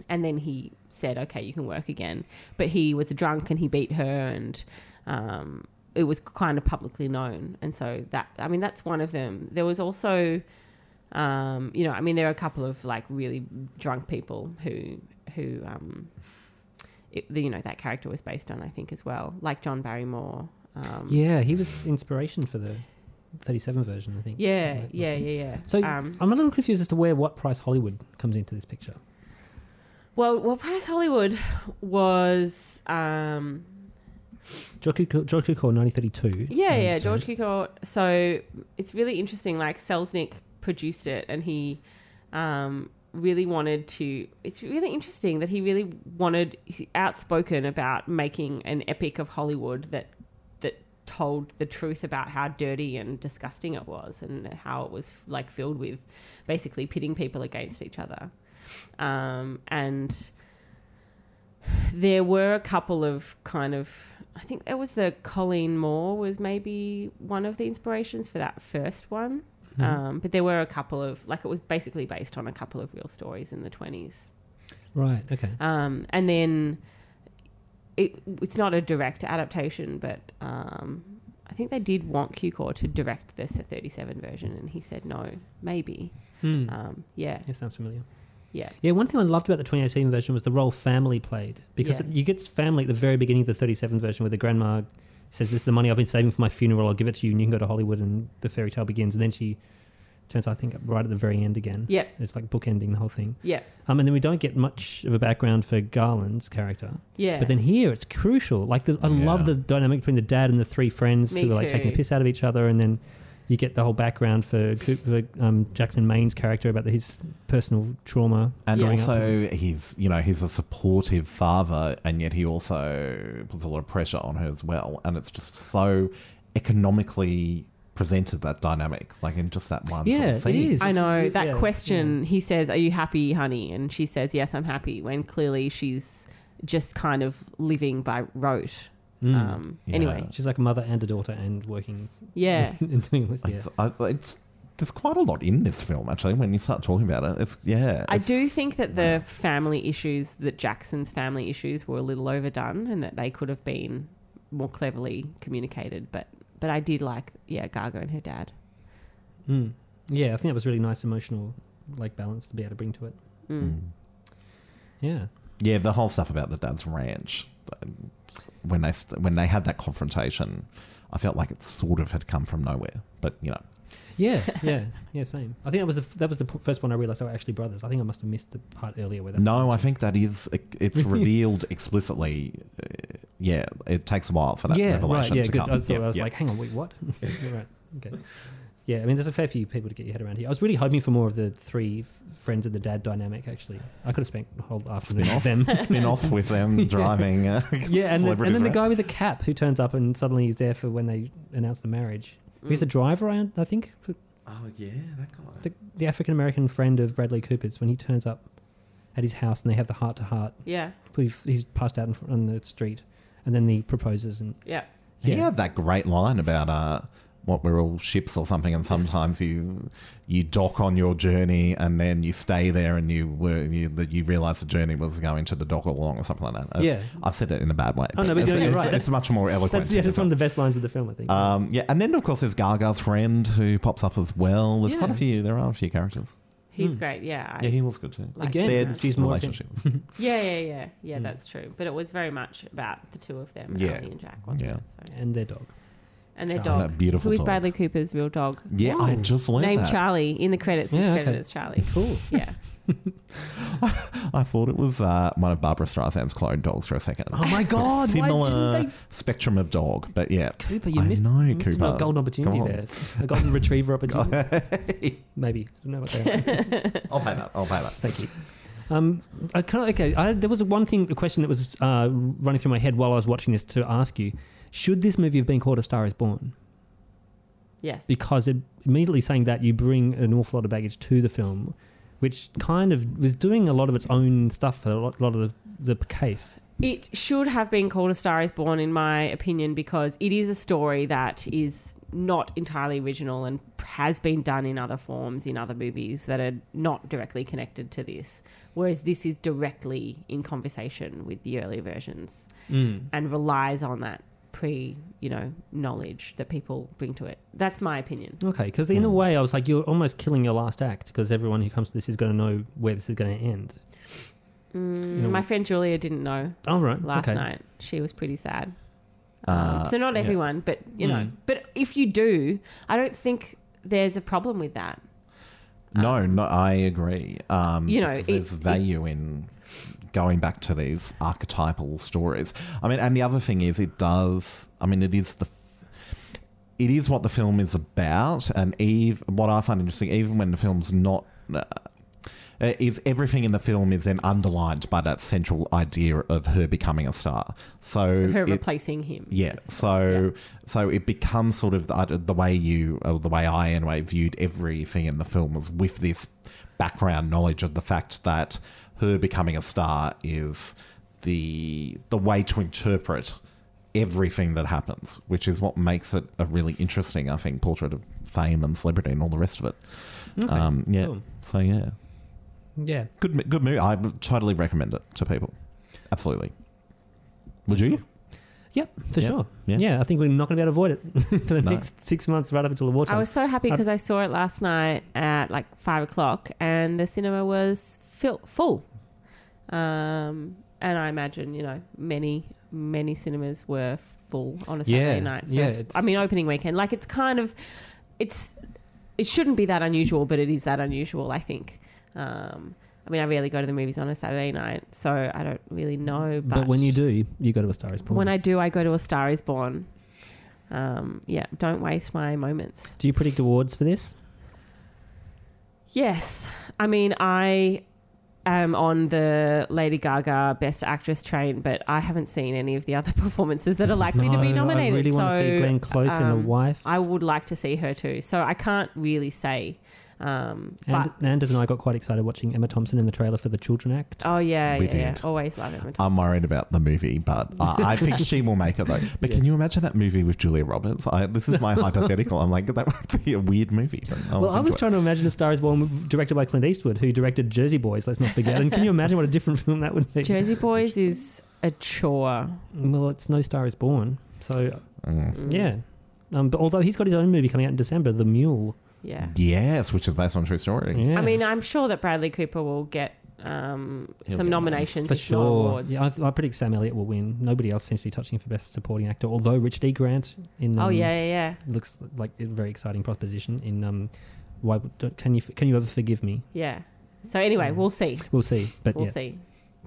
And then he said, okay, you can work again. But he was drunk and he beat her, and um, it was kind of publicly known. And so that, I mean, that's one of them. There was also, um, you know, I mean, there are a couple of like really drunk people who, who, um, it, you know, that character was based on, I think, as well, like John Barrymore. Um, Yeah, he was inspiration for the 37 version, I think. yeah, yeah, yeah, yeah. So um, I'm a little confused as to where what price Hollywood comes into this picture. well, What Price Hollywood was, um, George Cukor, George Cukor 1932. Yeah, and yeah, so- George Cukor. So it's really interesting. Like Selznick produced it, and he um, really wanted to. It's really interesting that he really wanted he's outspoken about making an epic of Hollywood that told the truth about how dirty and disgusting it was, and how it was like filled with basically pitting people against each other. Um, and there were a couple of kind of I think it was the Colleen Moore was maybe one of the inspirations for that first one. Mm-hmm. Um, but there were a couple of like it was basically based on a couple of real stories in the twenties. Right, okay. Um, and then it, it's not a direct adaptation, but um, I think they did want Cukor to direct the 37 version, and he said no, maybe. Hmm. Um, yeah, It sounds familiar. yeah, Yeah, one thing I loved about the 2018 version was the role family played because Yeah. you get family at the very beginning of the 37 version where the grandma says, "This is the money I've been saving for my funeral. I'll give it to you, and you can go to Hollywood." And the fairy tale begins, and then she turns, I think, right at the very end again. yeah, It's like bookending the whole thing. yeah, Um, and then we don't get much of a background for Garland's character, yeah. but then here it's crucial. Like the, I love the dynamic between the dad and the three friends Me who are like too. taking the piss out of each other, and then You get the whole background for, Coop, for um, Jackson Maine's character about his personal trauma. And growing up. also, he's you know he's a supportive father, and yet he also puts a lot of pressure on her as well. And it's just so economically presented that dynamic, like in just that one. Yeah, sort of scene. is. I know that yeah, question. He says, "Are you happy, honey?" And she says, "Yes, I'm happy." When clearly she's just kind of living by rote. Mm. Um, Yeah. Anyway, She's like a mother and a daughter and working yeah. and doing this. Yeah. It's, I, it's there's quite a lot in this film actually. When you start talking about it, it's yeah. I do think that the family issues, that Jackson's family issues, were a little overdone, and that they could have been more cleverly communicated. But but I did like, yeah, Gaga and her dad. Mm. Yeah, I think that was really nice emotional like balance to be able to bring to it. Mm. Yeah. Yeah, the whole stuff about the dad's ranch uh, when they st- when they had that confrontation, I felt like it sort of had come from nowhere. But you know, Yeah, yeah, yeah. Same. I think that was the that was the p- first one I realized they were actually brothers. I think I must have missed the part earlier where that. no, I think that is it's revealed explicitly. Uh, yeah, it takes a while for that yeah, right. revelation Yeah, to good. come. I, thought, Yeah, I was yeah. like, hang on, wait, what? Right. Okay. Yeah, I mean, there's a fair few people to get your head around here. I was really hoping for more of the three f- friends and the dad dynamic. Actually, I could have spent the whole afternoon spin with off, them. spin off with them driving. Uh, Yeah, and, then, and then the guy with the cap who turns up and suddenly he's there for when they announce the marriage. He's the driver, I, I think. Oh yeah, that guy. The, the African American friend of Bradley Cooper's when he turns up at his house and they have the heart to heart. Yeah, He's passed out in front, on the street, and then he proposes and yeah. He had that great line about uh, what we're all ships or something, and sometimes you you dock on your journey and then you stay there and you were you that you realize the journey was going to the dock all along or something like that. Uh, Yeah. I said it in a bad way. Oh, no, but it's, you're- you're it's, right. it's much more eloquent. that's yeah, that's one of the best lines of the film, I think. um, yeah, and then of course there's Gaga's friend who pops up as well. There's quite a few. There are a few characters. He's great. Yeah, I- Yeah, he was good too. Again, Their she's more relationship. was- yeah, yeah, yeah, yeah. That's true. But it was very much about the two of them, Yeah. Ally and Jack, wasn't Yeah. it? So, and their dog. And their Charlie. dog, That beautiful who is dog. Bradley Cooper's real dog, yeah, I just learned named that. Charlie in the credits. It's Yeah, credited okay. as Charlie. Cool. Yeah, I thought it was uh, one of Barbra Streisand's clone dogs for a second. Oh my God, why Similar didn't they- spectrum of dog, but yeah. Cooper, you I missed, know, you missed Cooper. a golden opportunity Come on. there. A golden retriever opportunity. Maybe. I don't know what they are. I'll pay that. I'll pay that. Thank you. Um, I kind of okay. I, there was one thing, a question that was uh, running through my head while I was watching this to ask you: Should this movie have been called A Star Is Born? yes. Because it, immediately saying that you bring an awful lot of baggage to the film, which kind of was doing a lot of its own stuff for a lot, lot of the, the case. It should have been called A Star is Born, in my opinion, because it is a story that is not entirely original and has been done in other forms, in other movies that are not directly connected to this. Whereas this is directly in conversation with the earlier versions mm. and relies on that pre, you know, knowledge that people bring to it. That's my opinion. Okay, because in a way, I was like, you're almost killing your last act because everyone who comes to this is going to know where this is going to end. know- My friend Julia didn't know Oh, right. last okay. night. She was pretty sad. Uh, Um, so not yeah. everyone, but you know, Mm. but if you do, I don't think there's a problem with that. No, no, I agree. Um, You know, because it- there's it- value in going back to these archetypal stories. I mean, and the other thing is, it does. I mean, it is the. It is what the film is about, and Eve. What I find interesting, even when the film's not. Uh, uh, is everything in the film is then underlined by that central idea of her becoming a star. So Her it- replacing him. yeah. So so it becomes sort of the, the way you, or the way I anyway viewed everything in the film was with this background knowledge of the fact that her becoming a star is the the way to interpret everything that happens, which is what makes it a really interesting, I think, portrait of fame and celebrity and all the rest of it. Okay, Um, yeah. cool. So yeah, Yeah. good good movie. I totally recommend it to people. Absolutely. Would you? Yep, for Yeah, sure. yeah. Yeah. I think we're not going to be able to avoid it for the No. next six months right up until the war I was so happy because I saw it last night at like five o'clock, and the cinema was fill, full. Um, and I imagine you know many many cinemas were full on a Saturday Yeah, night. yeah, First- it's- I mean opening weekend. Like it's kind of it's it shouldn't be that unusual, but it is that unusual. I think. Um, I mean, I rarely go to the movies on a Saturday night, so I don't really know. But, but when you do, you go to a Star Is Born. when I do, I go to A Star Is Born. um, yeah, don't waste my moments. Do you predict awards for this? Yes. I mean, I am on the Lady Gaga Best Actress train, but I haven't seen any of the other performances that are likely to be nominated. I really so, want to see Glenn Close and um, the wife. I would like to see her too. So I can't really say. Um, and but Anders and I got quite excited watching Emma Thompson in the trailer for the Children Act. oh yeah, We yeah, yeah. did. Always love it. I'm worried about the movie, but uh, I think she will make it though. But can you imagine that movie with Julia Roberts? I, this is my hypothetical. I'm like, that would be a weird movie. I'll Well, I think was to it. trying to imagine A Star Is Born directed by Clint Eastwood, who directed Jersey Boys. Let's not forget. And can you imagine what a different film that would be? Jersey Boys is a chore. Well, it's No Star Is Born, so Mm. yeah. Um, but although he's got his own movie coming out in December, The Mule. Yeah. Yes, which is based on true story. Yeah. I mean, I'm sure that Bradley Cooper will get um, He'll some get nominations for if not sure. awards. Yeah, I, I predict Sam Elliott will win. Nobody else seems to be touching for Best Supporting Actor, although Richard E. Grant in um, oh yeah, yeah, yeah. looks like a very exciting proposition in um, why don't- can you can you ever forgive me? Yeah. So anyway, we'll see. We'll see, but We'll yeah. see.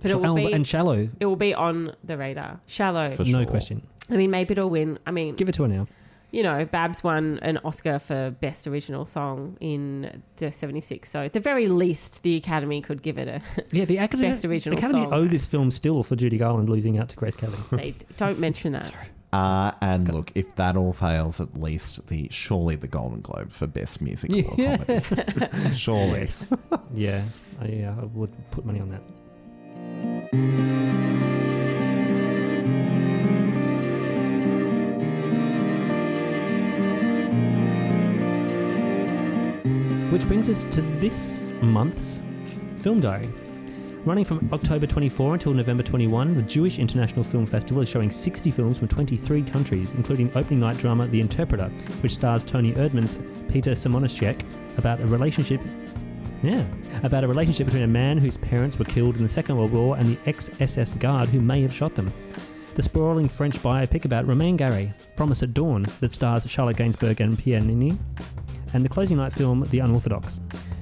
But it will oh, be and Shallow, it will be on the radar. Shallow. For no sure. question. I mean, maybe it'll win. I mean, Give it to her now. You know, Babs won an Oscar for Best Original Song in the 76. So at the very least, the Academy could give it a. Yeah, the Academy, Best original Academy song. owe this film still for Judy Garland losing out to Grace Kelly. they don't mention that. Uh, and look, if that all fails, at least the surely the Golden Globe for best musical or comedy. surely. Yes. yeah, I, yeah, I would put money on that. Which brings us to this month's film diary. Running from October 24 until November 21, the Jewish International Film Festival is showing 60 films from 23 countries, including opening night drama The Interpreter, which stars Toni Erdmann's Peter Simonischek about a relationship yeah, about a relationship between a man whose parents were killed in the Second World War and the ex-SS guard who may have shot them. The sprawling French biopic about Romain Gary, Promise at Dawn, that stars Charlotte Gainsbourg and Pierre Niney, and the closing night film The Unorthodox.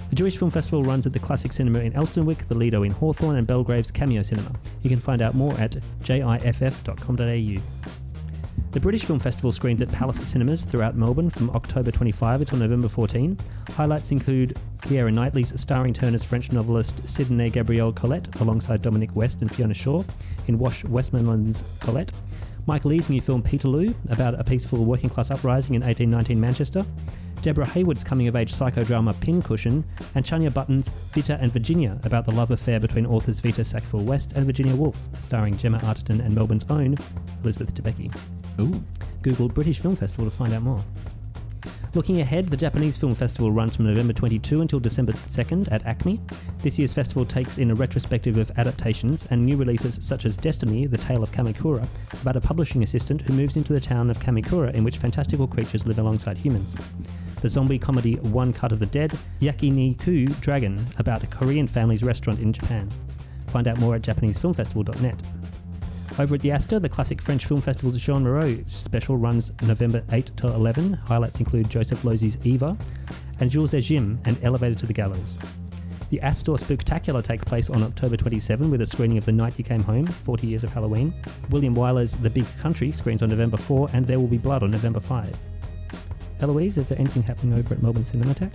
The Jewish Film Festival runs at the Classic Cinema in Elsternwick, the Lido in Hawthorn, and Belgrave's Cameo Cinema. You can find out more at jiff.com.au. The British Film Festival screens at Palace Cinemas throughout Melbourne from October 25 until November 14. Highlights include Keira Knightley's starring turn as French novelist Sidonie Gabrielle Colette alongside Dominic West and Fiona Shaw in Wash Westmoreland's Colette. Mike Leigh's new film Peterloo about a peaceful working class uprising in 1819 Manchester. Deborah Haywood's coming of age psychodrama Pincushion, and Chanya Button's Vita and Virginia about the love affair between authors Vita Sackville West and Virginia Woolf, starring Gemma Arterton and Melbourne's own Elizabeth Debicki. Ooh. Google British Film Festival to find out more. Looking ahead, the Japanese Film Festival runs from November 22 until December 2nd at ACMI. This year's festival takes in a retrospective of adaptations and new releases such as Destiny, The Tale of Kamakura, about a publishing assistant who moves into the town of Kamakura in which fantastical creatures live alongside humans. The zombie comedy One Cut of the Dead, Yakiniku Dragon, about a Korean family's restaurant in Japan. Find out more at JapaneseFilmFestival.net. Over at the Astor, the classic French film festival's Jeanne Moreau special runs November 8 to 11. Highlights include Joseph Losey's Eva and Jules et Jim and Elevated to the Gallows. The Astor Spooktacular takes place on October 27 with a screening of The Night You Came Home, 40 Years of Halloween. William Wyler's The Big Country screens on November 4 and There Will Be Blood on November 5. Eloise, is there anything happening over at Melbourne Cinematheque?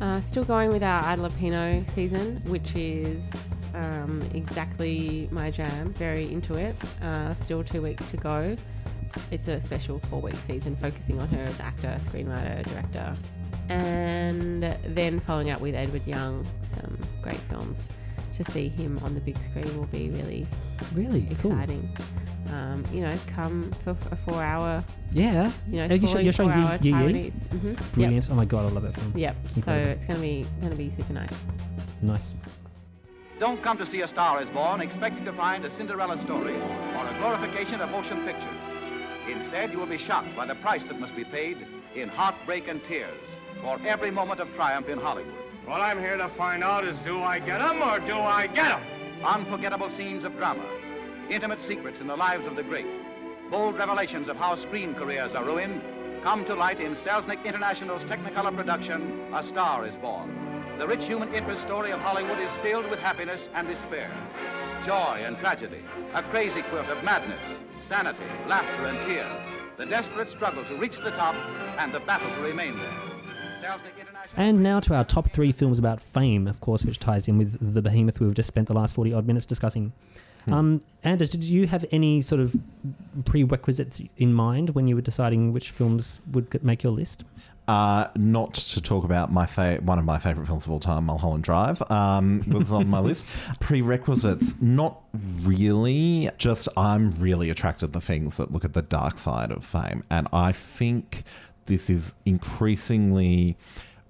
Uh, still going with our Ad season, which is um, exactly my jam. Very into it. Uh, still two weeks to go. It's a special four week season focusing on her as actor, screenwriter, director. And then following up with Edward Yang, some great films. To see him on the big screen will be really Really? Cool. exciting. Um, you know, come for a four hour, Yeah. you know, Are you sho- you're showing four hour Yi- Yi Yi? Taiwanese. Mhm. Brilliant. Oh my god, I love that film. Yep. Yep. So it's gonna be gonna be super nice. Nice. Don't come to see A Star is Born expecting to find a Cinderella story or a glorification of motion pictures. Instead, you will be shocked by the price that must be paid in heartbreak and tears for every moment of triumph in Hollywood. What I'm here to find out is do I get 'em or do I get 'em? Unforgettable scenes of drama, intimate secrets in the lives of the great, bold revelations of how screen careers are ruined come to light in Selznick International's Technicolor production, A Star is Born. The rich human interest story of Hollywood is filled with happiness and despair, joy and tragedy, a crazy quilt of madness, sanity, laughter, and tears, the desperate struggle to reach the top, and the battle to remain there. And now to our top three films about fame, of course, which ties in with the behemoth we've just spent the last 40 odd minutes discussing. Um, Anders, did you have any sort of prerequisites in mind when you were deciding which films would make your list? Uh, not to talk about my fa- one of my favorite films of all time, Mulholland Drive, um, was on my list. Prerequisites, not really. Just I'm really attracted to things that look at the dark side of fame, and I think this is increasingly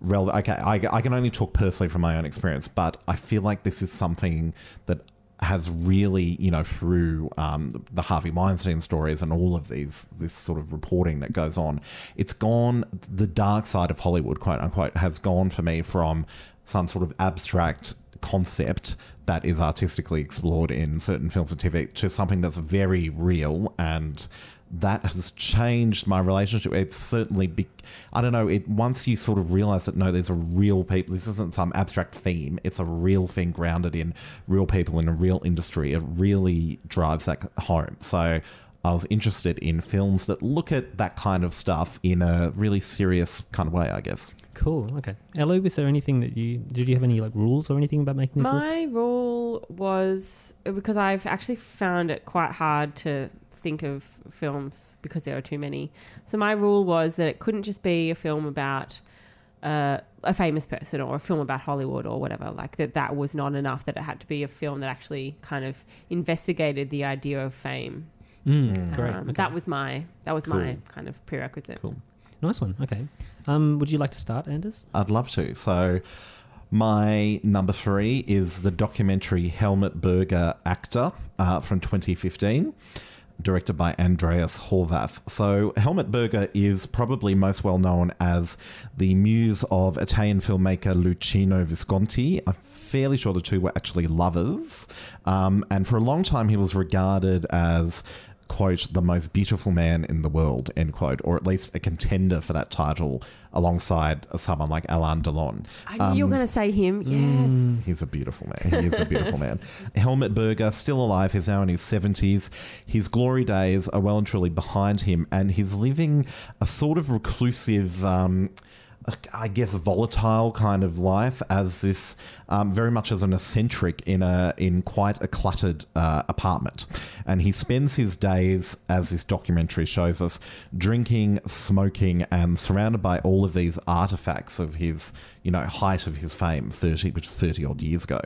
relevant. Okay, I, I can only talk personally from my own experience, but I feel like this is something that has really, you know, through um, the Harvey Weinstein stories and all of these, this sort of reporting that goes on, it's gone, the dark side of Hollywood, quote unquote, has gone for me from some sort of abstract concept that is artistically explored in certain films and TV to something that's very real and that has changed my relationship. It's certainly, be, I don't know. It once you sort of realize that no, there's a real people. This isn't some abstract theme. It's a real thing grounded in real people in a real industry. It really drives that home. So I was interested in films that look at that kind of stuff in a really serious kind of way. I guess. Cool. Okay. Elo, was there anything that you did? You have any like rules or anything about making this list? My rule was because I've actually found it quite hard to think of films because there are too many. So my rule was that it couldn't just be a film about uh, a famous person or a film about Hollywood or whatever. Like that, that was not enough. That it had to be a film that actually kind of investigated the idea of fame. Mm, great. Um, okay. That was my that was my kind of prerequisite. Cool. nice one. Okay. Um, would you like to start, Anders? I'd love to. So, my number three is the documentary Helmut Berger Actor uh, from 2015. Directed by Andreas Horvath. So, Helmut Berger is probably most well known as the muse of Italian filmmaker Luchino Visconti. I'm fairly sure the two were actually lovers. Um, and for a long time, he was regarded as quote, the most beautiful man in the world, end quote, or at least a contender for that title alongside someone like Alain Delon. I knew you were going to say him. Yes. He's a beautiful man. He is a beautiful man. Helmut Berger, still alive, he's now in his 70s. His glory days are well and truly behind him, and he's living a sort of reclusive. Um, I guess volatile kind of life as this um, very much as an eccentric in a in quite a cluttered uh, apartment, and he spends his days as this documentary shows us drinking, smoking, and surrounded by all of these artifacts of his you know height of his fame, thirty which thirty odd years ago.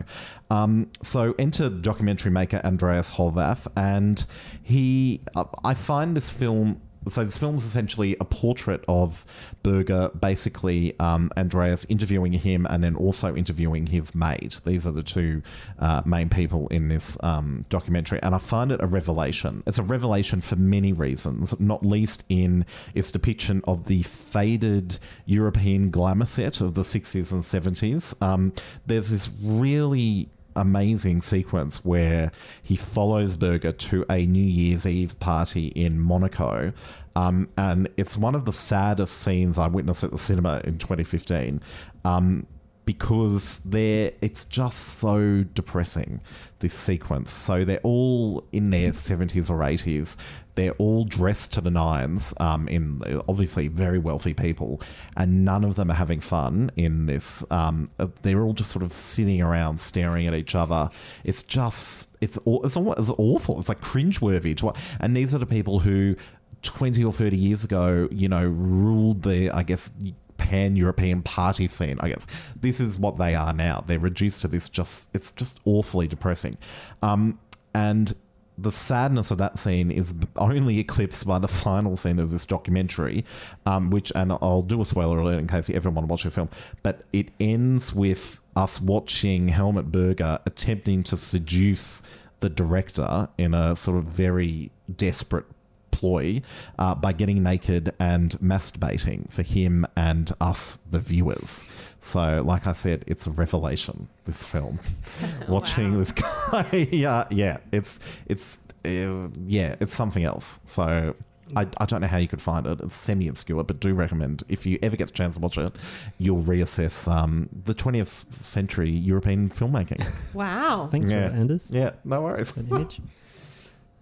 Um, so enter documentary maker Andreas Horvath, and he I find this film so this film is essentially a portrait of Berger, basically um, Andreas interviewing him and then also interviewing his mate. These are the two uh, main people in this um, documentary, and I find it a revelation. It's a revelation for many reasons, not least in its depiction of the faded European glamour set of the 60s and 70s. Um, there's this really amazing sequence where he follows Berger to a New Year's Eve party in Monaco. Um, and it's one of the saddest scenes I witnessed at the cinema in 2015. Um, because they're it's just so depressing this sequence. So they're all in their 70s or 80s they're all dressed to the nines um, in obviously very wealthy people. And none of them are having fun in this um, they're all just sort of sitting around staring at each other. It's just it's it's, it's awful. It's like cringeworthy to, and these are the people who 20 or 30 years ago you know ruled the i guess pan European party scene, I guess. This is what they are now. They're reduced to this just, it's just awfully depressing. Um, and the sadness of that scene is only eclipsed by the final scene of this documentary, um, which, and I'll do a spoiler alert in case you ever want to watch the film, but it ends with us watching Helmut Berger attempting to seduce the director in a sort of very desperate ploy uh, by getting naked and masturbating for him and us, the viewers. So, like I said, it's a revelation. This film, watching this guy, yeah, yeah, it's it's uh, yeah, it's something else. So. I, I don't know how you could find it. It's semi obscure, but do recommend if you ever get the chance to watch it, you'll reassess um, the 20th century European filmmaking. Wow. Thanks Yeah. for that, Anders. yeah, no worries.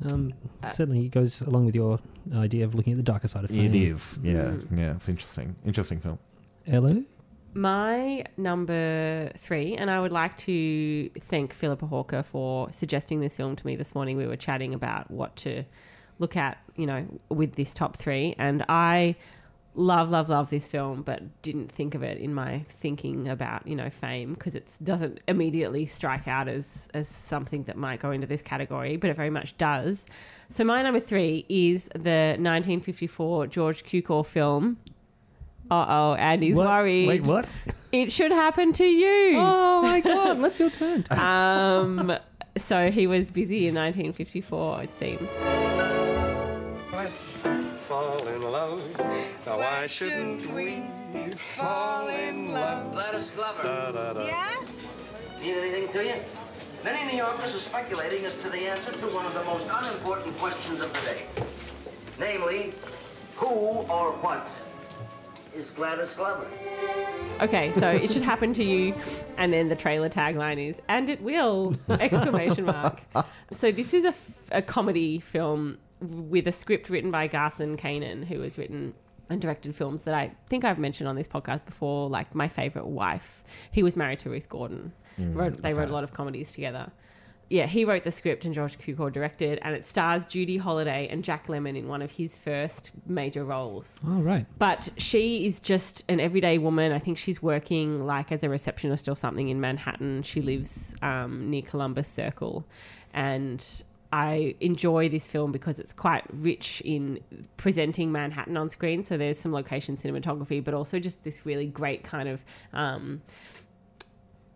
That image. Um, certainly goes along with your idea of looking at the darker side of things. It is. Yeah. Yeah. It's interesting. Interesting film. Hello. My number three, and I would like to thank Philippa Hawker for suggesting this film to me this morning. We were chatting about what to look at, you know, with this top three, and I love, love, love this film, but didn't think of it in my thinking about, you know, fame because it doesn't immediately strike out as as something that might go into this category, but it very much does. So my number three is the 1954 George Cukor film. Uh oh, Andy's What? worried. Wait, what? It should happen to you. Oh my god, left field turned. Um, so he was busy in 1954, it seems. Let's fall in love. Now why shouldn't we fall in love? Gladys Glover. Da-da-da. Yeah? Mean anything to you? Many New Yorkers are speculating as to the answer to one of the most unimportant questions of the day. Namely, who or what is Gladys Glover? Okay, so it should happen to you, and then the trailer tagline is "and it will!" exclamation mark. So this is a, f- a comedy film with a script written by Garson Kanin, who has written and directed films that I think I've mentioned on this podcast before, like My Favorite Wife. He was married to Ruth Gordon. wrote, they wrote a lot of comedies together. Yeah, he wrote the script and George Cukor directed, and it stars Judy Holliday and Jack Lemmon in one of his first major roles. Oh right. But she is just an everyday woman. I think she's working like as a receptionist or something in Manhattan. She lives um, near Columbus Circle. And I enjoy this film because it's quite rich in presenting Manhattan on screen. So there's some location cinematography, but also just this really great kind of. Um,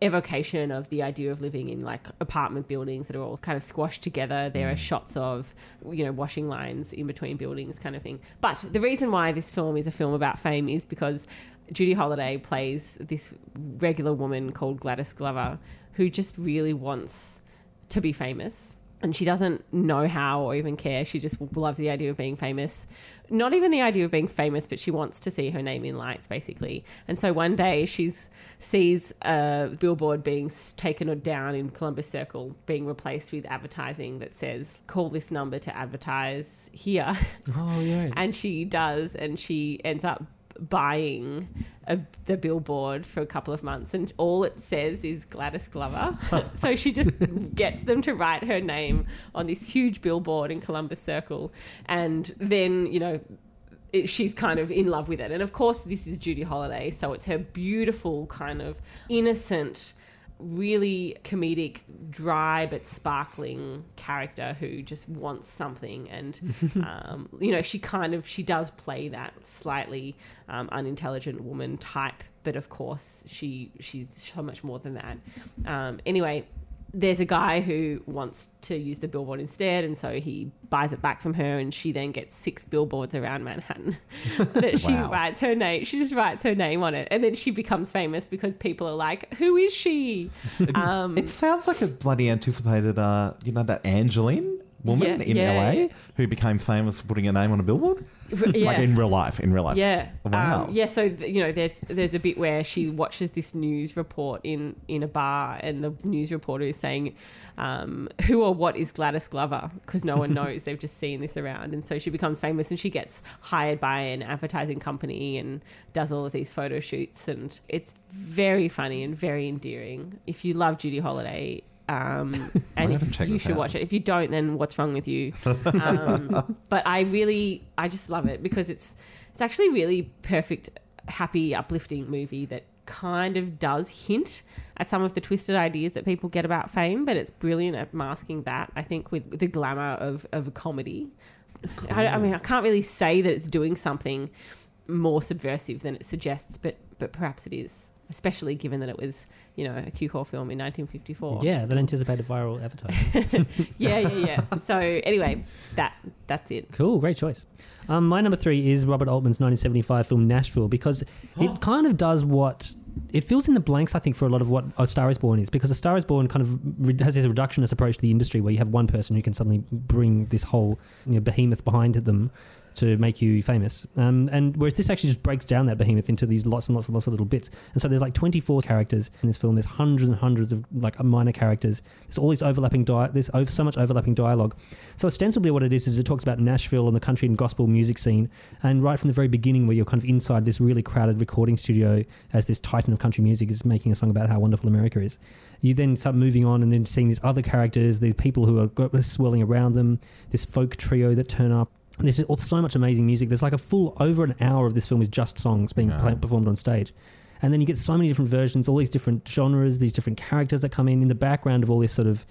evocation of the idea of living in like apartment buildings that are all kind of squashed together. There are shots of, you know, washing lines in between buildings kind of thing. But the reason why this film is a film about fame is because Judy Holliday plays this regular woman called Gladys Glover who just really wants to be famous. And she doesn't know how or even care. She just loves the idea of being famous. Not even the idea of being famous, but she wants to see her name in lights, basically. And so one day she sees a billboard being taken down in Columbus Circle, being replaced with advertising that says, call this number to advertise here. Oh yeah. and she does, and she ends up buying a, the billboard for a couple of months, and all it says is Gladys Glover. so she just gets them to write her name on this huge billboard in Columbus Circle, and then you know. It, she's kind of in love with it. And of course, this is Judy Holliday, so it's her beautiful, kind of innocent, really comedic, dry but sparkling character who just wants something, and um, you know she kind of she does play that slightly um, unintelligent woman type, but of course she she's so much more than that. Um, anyway. There's a guy who wants to use the billboard instead, and so he buys it back from her, and she then gets six billboards around Manhattan that she Wow. writes her name. She just writes her name on it, and then she becomes famous because people are like, "Who is she?" Um, It sounds like a bloody anticipated, uh, you know, that Angelyne woman Yeah, in yeah. LA who became famous for putting her name on a billboard. yeah. Like in real life, in real life. Yeah. Wow. Um, yeah. So th- you know, there's there's a bit where she watches this news report in in a bar, and the news reporter is saying, um, "Who or what is Gladys Glover?" Because no one knows. They've just seen this around, and so she becomes famous, and she gets hired by an advertising company and does all of these photo shoots, and it's very funny and very endearing. If you love Judy Holliday. Um, and if you should out. watch it. If you don't, then what's wrong with you? Um, but I really, I just love it because it's it's actually really perfect, happy, uplifting movie that kind of does hint at some of the twisted ideas that people get about fame, but it's brilliant at masking that. I think with the glamour of of a comedy. I, I mean, I can't really say that it's doing something more subversive than it suggests, but but perhaps it is. Especially given that it was, you know, a Cukor film in 1954. Yeah, that anticipated viral advertising. yeah, yeah, yeah. So anyway, that that's it. Cool, great choice. Um, my number three is Robert Altman's 1975 film Nashville because it kind of does what it fills in the blanks, I think, for a lot of what A Star Is Born is, because A Star Is Born kind of has this reductionist approach to the industry, where you have one person who can suddenly bring this whole you know, behemoth behind them to make you famous. Um, and whereas this actually just breaks down that behemoth into these lots and lots and lots of little bits. And so there's like 24 characters in this film. There's hundreds and hundreds of like minor characters. There's all these overlapping di- There's over, so much overlapping dialogue. So ostensibly, what it is is it talks about Nashville and the country and gospel music scene. And right from the very beginning, where you're kind of inside this really crowded recording studio as this titan of country music is making a song about how wonderful America is. You then start moving on and then seeing these other characters, these people who are swirling around them, this folk trio that turn up. There's so much amazing music. There's like a full over an hour of this film is just songs being Yeah. played, performed on stage. And then you get so many different versions, all these different genres, these different characters that come in. In the background of all this sort of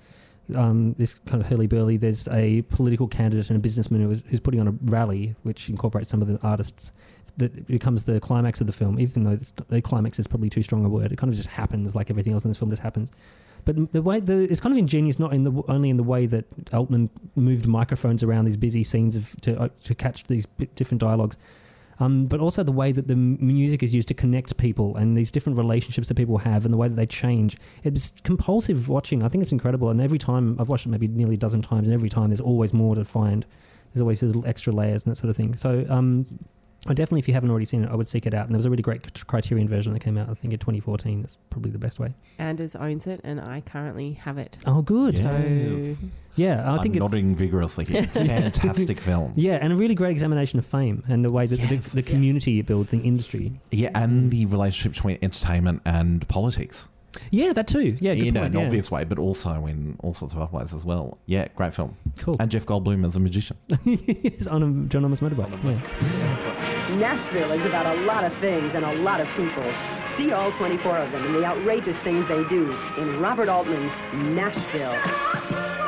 um, this kind of hurly burly, there's a political candidate and a businessman who is, who's putting on a rally, which incorporates some of the artists. That becomes the climax of the film, even though the climax is probably too strong a word. It kind of just happens, like everything else in this film just happens. But the way the it's kind of ingenious, not in the only in the way that Altman moved microphones around these busy scenes of to uh, to catch these different dialogues, um, but also the way that the music is used to connect people and these different relationships that people have and the way that they change. It's compulsive watching. I think it's incredible. And every time I've watched it maybe nearly a dozen times, and every time there's always more to find. There's always little extra layers and that sort of thing. So um, definitely, if you haven't already seen it, I would seek it out. And there was a really great Criterion version that came out, I think, in 2014. That's probably the best way. Anders owns it, and I currently have it. Oh, good. Yes. Yeah, I I'm think it's nodding vigorously here. Fantastic film. yeah, and a really great examination of fame and the way that Yes. the, the community it builds, the industry. Yeah, and the relationship between entertainment and politics. Yeah, that too. Yeah, good in point, an yeah. obvious way, but also in all sorts of other ways as well. Yeah, great film. Cool. And Jeff Goldblum as a magician. It's on a John Thomas motorbike. Yeah. Nashville is about a lot of things and a lot of people. See all 24 of them and the outrageous things they do in Robert Altman's Nashville.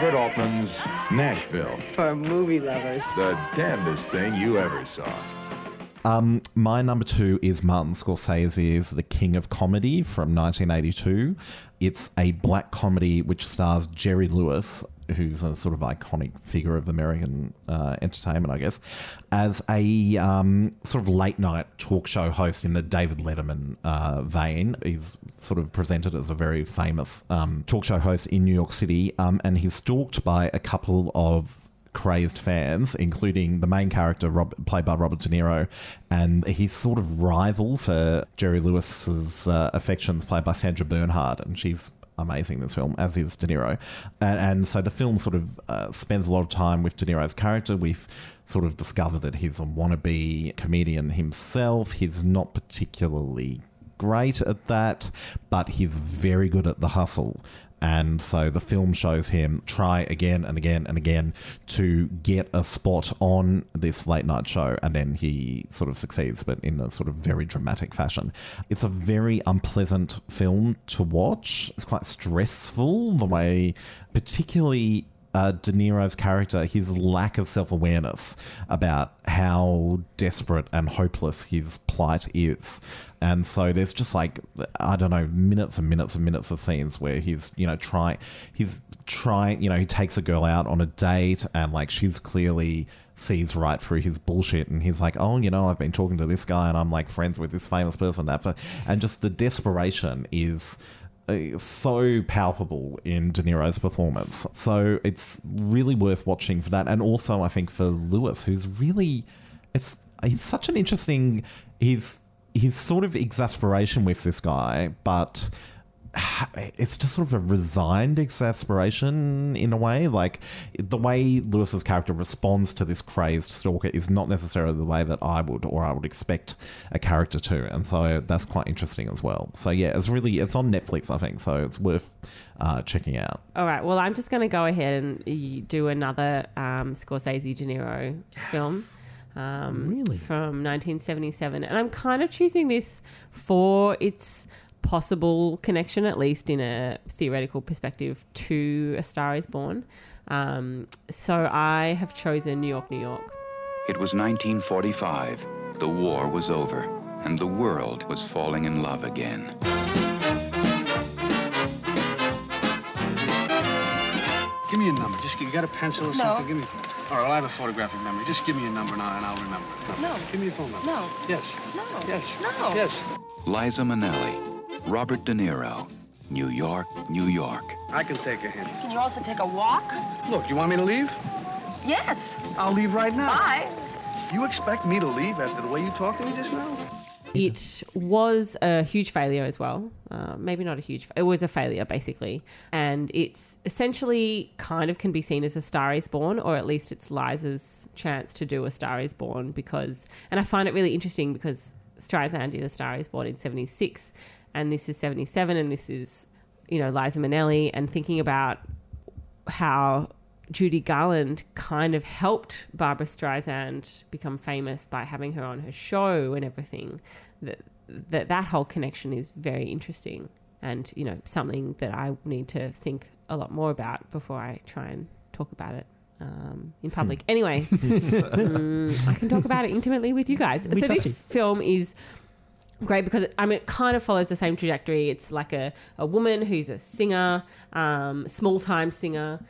Robert Altman's Nashville. For movie lovers. The damnedest thing you ever saw. Um, my number two is Martin Scorsese's The King of Comedy from 1982. It's a black comedy which stars Jerry Lewis, who's a sort of iconic figure of American uh, entertainment, I guess, as a um, sort of late night talk show host in the David Letterman uh, vein. He's sort of presented as a very famous um, talk show host in New York City, um, and he's stalked by a couple of crazed fans, including the main character Rob, played by Robert De Niro, and his sort of rival for Jerry Lewis's uh, affections, played by Sandra Bernhard, and she's amazing this film, as is De Niro. And, and so the film sort of uh, spends a lot of time with De Niro's character. We've sort of discovered that he's a wannabe comedian himself. He's not particularly great at that, but he's very good at the hustle. And so the film shows him try again and again and again to get a spot on this late night show. And then he sort of succeeds, but in a sort of very dramatic fashion. It's a very unpleasant film to watch. It's quite stressful, the way, particularly uh, De Niro's character, his lack of self awareness about how desperate and hopeless his plight is. And so there's just like, I don't know, minutes and minutes and minutes of scenes where he's, you know, trying, he's trying, you know, he takes a girl out on a date and like she's clearly sees right through his bullshit and he's like, oh, you know, I've been talking to this guy and I'm like friends with this famous person. And just the desperation is Uh, so palpable in De Niro's performance. So it's really worth watching for that. And also, I think for Lewis, who's really, it's he's such an interesting. He's his sort of exasperation with this guy, but it's just sort of a resigned exasperation in a way. Like the way Lewis's character responds to this crazed stalker is not necessarily the way that I would or I would expect a character to, and so that's quite interesting as well. So yeah, it's really it's on Netflix, I think, so it's worth uh, checking out. All right. Well, I'm just going to go ahead and do another um, Scorsese De Niro film. Um, Really? From 1977. And I'm kind of choosing this for its possible connection, at least in a theoretical perspective, to A Star is Born. Um, so I have chosen New York, New York. It was 1945. The war was over, and the world was falling in love again. Give me a number. Just you got a pencil or No. something? Give me. All right, well, I have a photographic memory. Just give me a number and I'll, and I'll remember. No. Give me a phone number. No. Yes. No. Yes. No. Yes. Liza Minnelli, Robert De Niro, New York, New York. I can take a hint. Can you also take a walk? Look, you want me to leave? Yes. I'll leave right now. Bye. You expect me to leave after the way you talked to me just now? It was a huge failure as well. Uh, maybe not a huge. It was a failure basically, and it's essentially kind of can be seen as a Star Is Born, or at least it's Liza's chance to do a Star Is Born because. And I find it really interesting because Streisand did a Star Is Born in '76, and this is '77, and this is you know Liza Minnelli, and thinking about how Judy Garland kind of helped Barbra Streisand become famous by having her on her show and everything. That that that whole connection is very interesting, and you know something that I need to think a lot more about before I try and talk about it. Um, in public. Anyway, mm, I can talk about it intimately with you guys. We so this film is great because I mean it kind of follows the same trajectory. It's like a, a woman who's a singer, um, small time singer,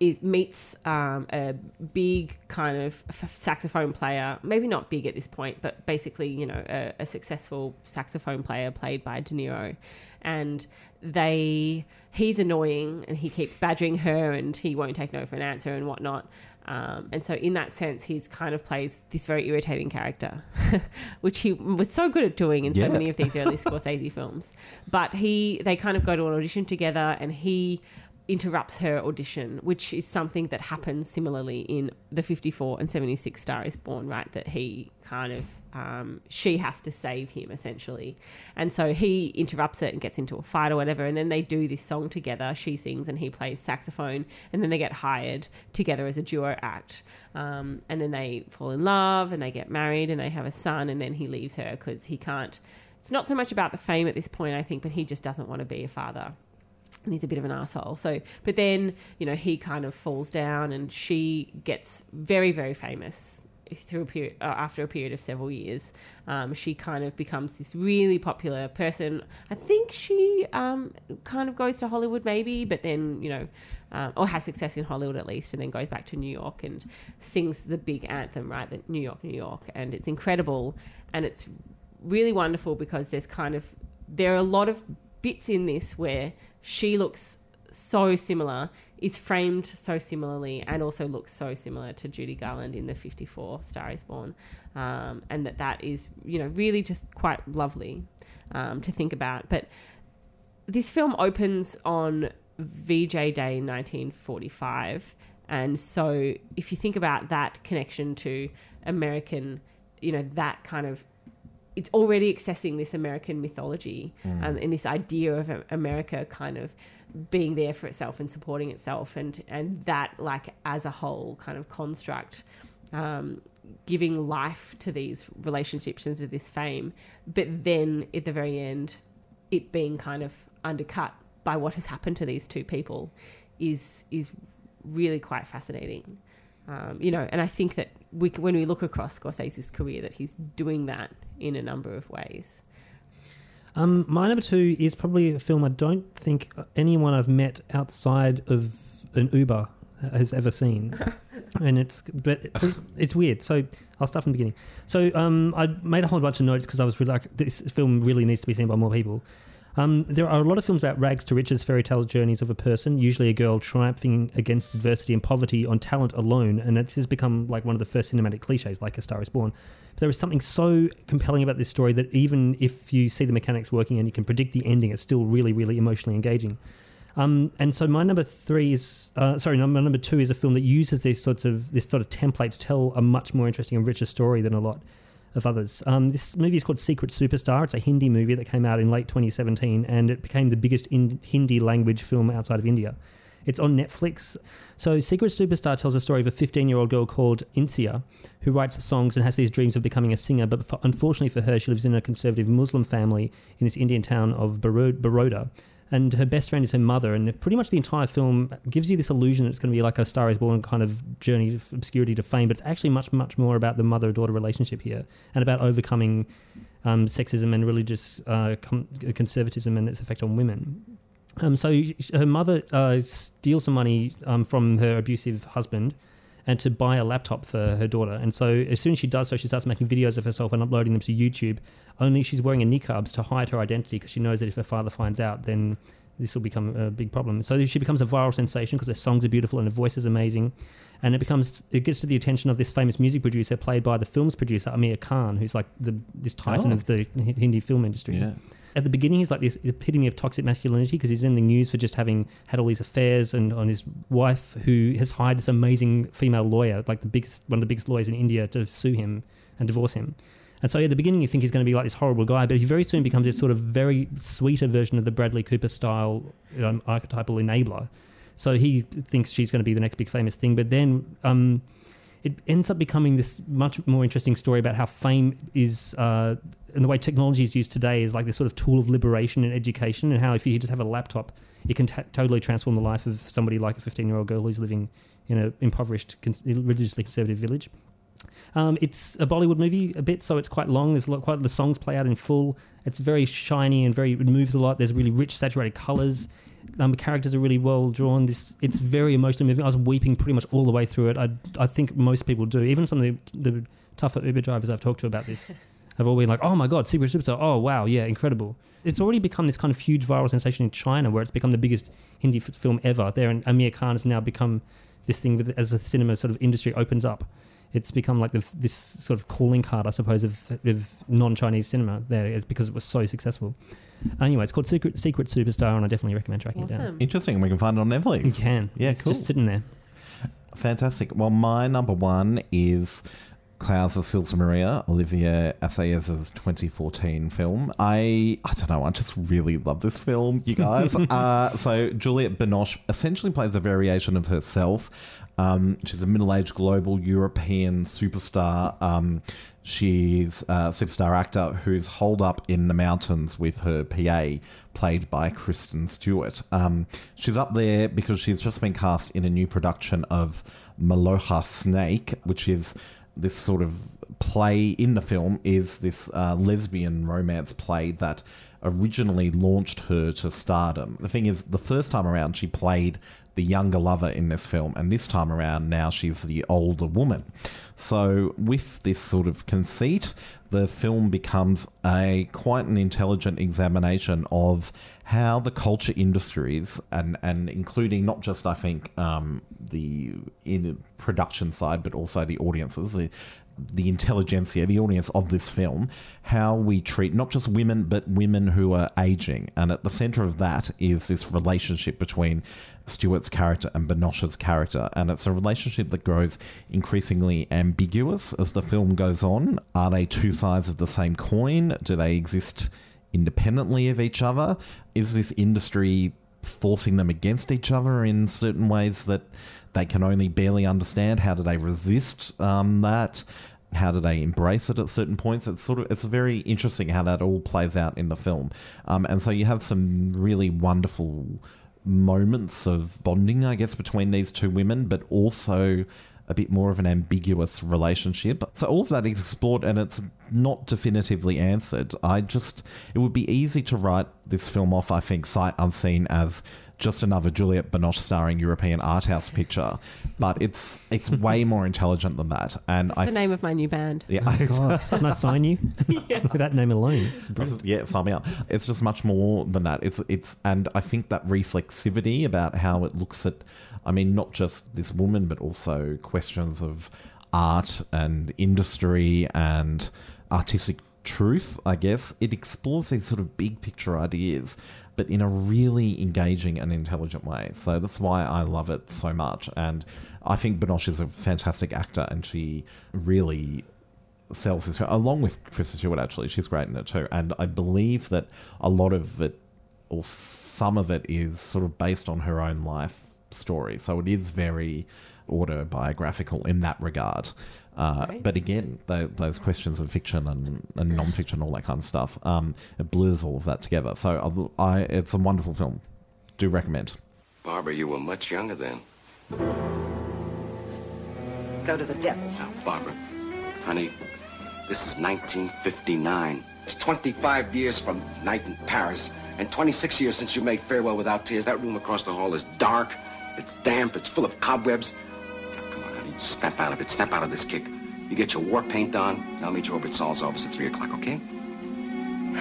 is meets um, a big kind of saxophone player. Maybe not big at this point, but basically you know a, a successful saxophone player played by De Niro, and they he's annoying and he keeps badgering her and he won't take no for an answer and whatnot. Um, and so, in that sense, he's kind of plays this very irritating character, which he was so good at doing in so many of these early Scorsese films. But he, they kind of go to an audition together, and he interrupts her audition, which is something that happens similarly in the 54 and 76 Star is Born, right? That he kind of, um, she has to save him essentially. And so he interrupts it and gets into a fight or whatever. And then they do this song together. She sings and he plays saxophone. And then they get hired together as a duo act. Um, and then they fall in love and they get married and they have a son. And then he leaves her because he can't. It's not so much about the fame at this point, I think, but he just doesn't want to be a father and he's a bit of an asshole. So, but then you know he kind of falls down, and she gets very, very famous through a period uh, after a period of several years. Um, she kind of becomes this really popular person. I think she um, kind of goes to Hollywood, maybe, but then you know, um, or has success in Hollywood at least, and then goes back to New York and sings the big anthem, right? The New York, New York, and it's incredible, and it's really wonderful because there's kind of there are a lot of bits in this where she looks so similar, is framed so similarly, and also looks so similar to Judy Garland in the 54 Star is Born. Um, and that that is, you know, really just quite lovely um, to think about. But this film opens on VJ Day 1945. And so if you think about that connection to American, you know, that kind of it's already accessing this American mythology Mm. um, and this idea of America kind of being there for itself and supporting itself, and and that like as a whole kind of construct, um, giving life to these relationships and to this fame, but then at the very end, it being kind of undercut by what has happened to these two people, is is really quite fascinating. Um, you know, and I think that we, when we look across Scorsese's career, that he's doing that in a number of ways. Um, my number two is probably a film I don't think anyone I've met outside of an Uber has ever seen, and it's but it's weird. So I'll start from the beginning. So um, I made a whole bunch of notes because I was really like, this film really needs to be seen by more people. Um, there are a lot of films about rags to riches fairy tale journeys of a person, usually a girl triumphing against adversity and poverty on talent alone, and it has become like one of the first cinematic cliches, like A Star Is Born. But there is something so compelling about this story that even if you see the mechanics working and you can predict the ending, it's still really, really emotionally engaging. Um, and so my number three is uh, sorry, number number two is a film that uses these sorts of this sort of template to tell a much more interesting and richer story than a lot of others. Um, this movie is called Secret Superstar. It's a Hindi movie that came out in late 2017, and it became the biggest in Hindi language film outside of India. It's on Netflix. So, Secret Superstar tells a story of a 15 year old girl called Insia who writes songs and has these dreams of becoming a singer. But for, unfortunately for her, she lives in a conservative Muslim family in this Indian town of Baroda. And her best friend is her mother. And pretty much the entire film gives you this illusion that it's going to be like a Star is Born kind of journey of obscurity to fame. But it's actually much, much more about the mother daughter relationship here and about overcoming um, sexism and religious uh, com- conservatism and its effect on women. Um, so her mother uh, steals some money um, from her abusive husband and to buy a laptop for her daughter. And so as soon as she does so, she starts making videos of herself and uploading them to YouTube. Only she's wearing a niqab to hide her identity because she knows that if her father finds out, then this will become a big problem. So she becomes a viral sensation because her songs are beautiful and her voice is amazing. And it becomes it gets to the attention of this famous music producer played by the film's producer Aamir Khan, who's like the this titan Oh. of the Hindi film industry. Yeah. At the beginning, he's like this epitome of toxic masculinity because he's in the news for just having had all these affairs and on his wife, who has hired this amazing female lawyer, like the biggest one of the biggest lawyers in India, to sue him and divorce him. And so at the beginning, you think he's going to be like this horrible guy, but he very soon becomes this sort of very sweeter version of the Bradley Cooper style um, archetypal enabler. So he thinks she's going to be the next big famous thing, but then um, it ends up becoming this much more interesting story about how fame is uh, and the way technology is used today is like this sort of tool of liberation and education, and how if you just have a laptop, it can t- totally transform the life of somebody like a 15 year old girl who's living in an impoverished, cons- religiously conservative village. Um, it's a Bollywood movie a bit, so it's quite long. There's a lot, quite the songs play out in full. It's very shiny and very it moves a lot. There's really rich, saturated colors. Um, the characters are really well drawn. This it's very emotionally moving. I was weeping pretty much all the way through it. I, I think most people do. Even some of the, the tougher Uber drivers I've talked to about this have all been like, "Oh my god, Super Superstar! Oh wow, yeah, incredible." It's already become this kind of huge viral sensation in China, where it's become the biggest Hindi f- film ever. There, and Aamir Khan has now become this thing with as the cinema sort of industry opens up. It's become like the, this sort of calling card, I suppose, of, of non-Chinese cinema. There, is because it was so successful. Anyway, it's called Secret Secret Superstar, and I definitely recommend tracking it down. Interesting. We can find it on Netflix. You can. Yeah, it's cool. just sitting there. Fantastic. Well, my number one is Clouds of Sils Maria, Olivier Assayas's 2014 film. I I don't know, I just really love this film, you guys. uh, so Juliette Binoche essentially plays a variation of herself. Um, she's a middle-aged global European superstar. Um, she's a superstar actor who's holed up in the mountains with her PA, played by Kristen Stewart. Um, she's up there because she's just been cast in a new production of Maloja Snake, which is this sort of play in the film is this uh, lesbian romance play that originally launched her to stardom. The thing is, the first time around, she played the younger lover in this film, and this time around, now she's the older woman. So, with this sort of conceit, the film becomes a quite an intelligent examination of how the culture industries and and including not just I think um, the in the production side, but also the audiences, the the intelligentsia, the audience of this film, how we treat not just women, but women who are aging. And at the center of that is this relationship between Stewart's character and Binoche's character. And it's a relationship that grows increasingly ambiguous as the film goes on. Are they two sides of the same coin? Do they exist independently of each other? Is this industry forcing them against each other in certain ways that they can only barely understand? How do they resist um, that? How do they embrace it at certain points? It's sort of it's very interesting how that all plays out in the film, um, and so you have some really wonderful moments of bonding, I guess, between these two women, but also a bit more of an ambiguous relationship. So all of that is explored and it's not definitively answered. I just it would be easy to write this film off, I think, sight unseen as just another Juliette Binoche starring European art house picture. But it's it's way more intelligent than that. And That's I the name of my new band. yeah, Oh, God, can I sign you? With that name alone. It's brilliant. yeah, sign me up. It's just much more than that. It's it's and I think that reflexivity about how it looks at I mean, not just this woman, but also questions of art and industry and artistic truth, I guess. It explores these sort of big picture ideas, but in a really engaging and intelligent way. So that's why I love it so much. And I think Binoche is a fantastic actor and she really sells this along with Kristen Stewart actually she's great in it too and I believe that a lot of it or some of it is sort of based on her own life story so it is very autobiographical in that regard uh, but again tho- those questions of fiction and, and non-fiction all that kind of stuff um, it blurs all of that together so I, I it's a wonderful film do recommend Barbara, you were much younger then. Go to the devil. Now, Barbara, honey, this is 1959. It's 25 years from Night in Paris. And 26 years since you made Farewell Without Tears, that room across the hall is dark, it's damp, it's full of cobwebs. Snap out of it. Snap out of this kick. You get your war paint on. I'll meet you over at Saul's office at 3 o'clock, okay?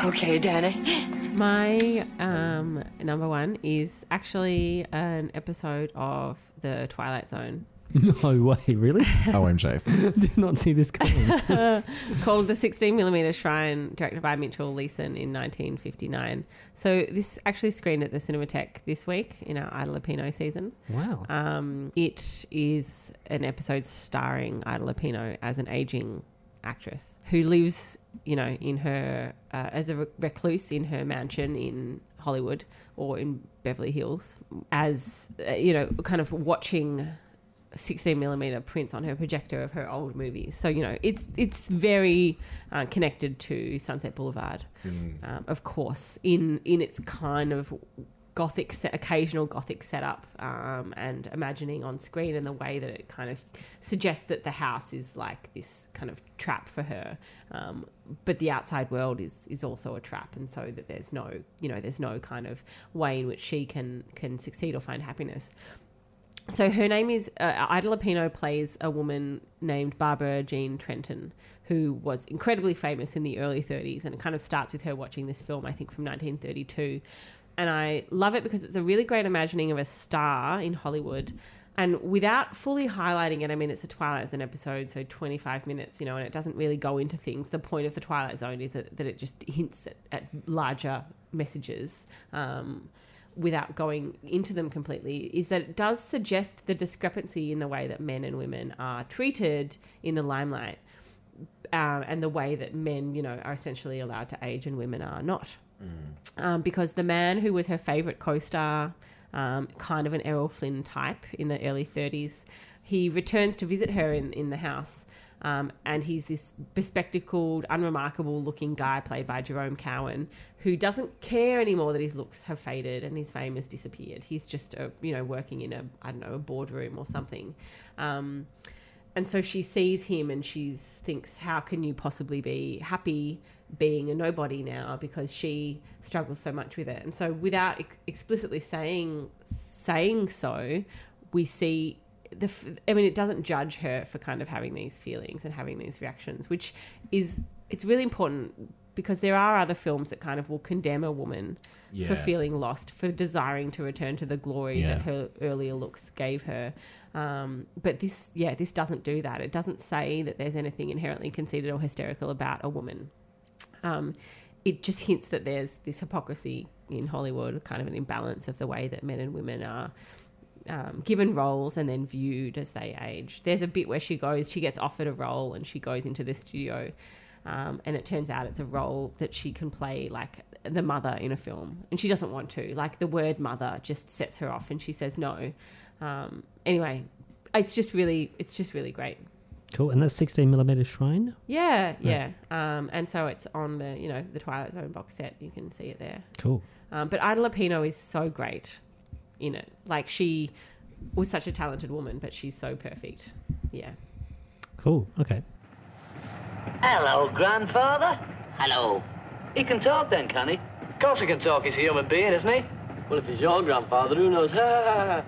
Okay, Danny. My um, number one is actually an episode of The Twilight Zone No way, really? OMG. Did not see this coming. called The 16mm Shrine, directed by Mitchell Leisen in 1959. So this actually screened at the Cinematheque this week in our Ida Lupino season. Wow. Um, it is an episode starring Ida Lupino as an aging actress who lives, you know, in her uh, as a recluse in her mansion in Hollywood or in Beverly Hills, as uh, you know, kind of watching. 16 millimeter prints on her projector of her old movies. So you know, it's it's very uh, connected to Sunset Boulevard, um, of course, in in its kind of gothic set, occasional gothic setup um, and imagining on screen and the way that it kind of suggests that the house is like this kind of trap for her. Um, but the outside world is is also a trap and so that there's no you know there's no kind of way in which she can can succeed or find happiness so her name is uh, Ida Lupino plays a woman named Barbara Jean Trenton, who was incredibly famous in the early 30s, and it kind of starts with her watching this film, I think, from 1932. And I love it because it's a really great imagining of a star in Hollywood. And without fully highlighting it, I mean, it's a Twilight Zone episode, so 25 minutes, you know, and it doesn't really go into things. The point of the Twilight Zone is that, that it just hints at, at larger messages. Um, without going into them completely is that it does suggest the discrepancy in the way that men and women are treated in the limelight uh, and the way that men, you know, are essentially allowed to age and women are not. Um, because the man who was her favourite co-star, um, kind of an Errol Flynn type in the early 30s, he returns to visit her in, in the house. Um, and he's this bespectacled, unremarkable looking guy played by Jerome Cowan who doesn't care anymore that his looks have faded and his fame has disappeared. He's just, a, you know, working in a, I don't know, a boardroom or something. Um, and so she sees him and she thinks, how can you possibly be happy being a nobody now? Because she struggles so much with it. And so without ex- explicitly saying saying so, we see the. I mean, it doesn't judge her for kind of having these feelings and having these reactions, which is it's really important because there are other films that kind of will condemn a woman for feeling lost, for desiring to return to the glory Yeah. that her earlier looks gave her. Um, but this, yeah, this doesn't do that. It doesn't say that there's anything inherently conceited or hysterical about a woman. Um, it just hints that there's this hypocrisy in Hollywood, kind of an imbalance of the way that men and women are um, given roles and then viewed as they age. There's a bit where she goes, she gets offered a role and she goes into the studio. Um, and it turns out it's a role that she can play like the mother in a film. And she doesn't want to. Like the word mother just sets her off and she says no. Um, anyway, it's just really, it's just really great. Cool. And that's 16 millimeter shrine. Yeah, yeah. Um, and so it's on the, you know, the Twilight Zone box set. You can see it there. Cool. Um, but Ida Lupino is so great in it. Like she was such a talented woman, but she's so perfect. Yeah. Cool. Okay. Hello, grandfather. Hello. He can talk then, can he? Of course he can talk. He's a human being, isn't he? Well, if he's your grandfather, who knows? and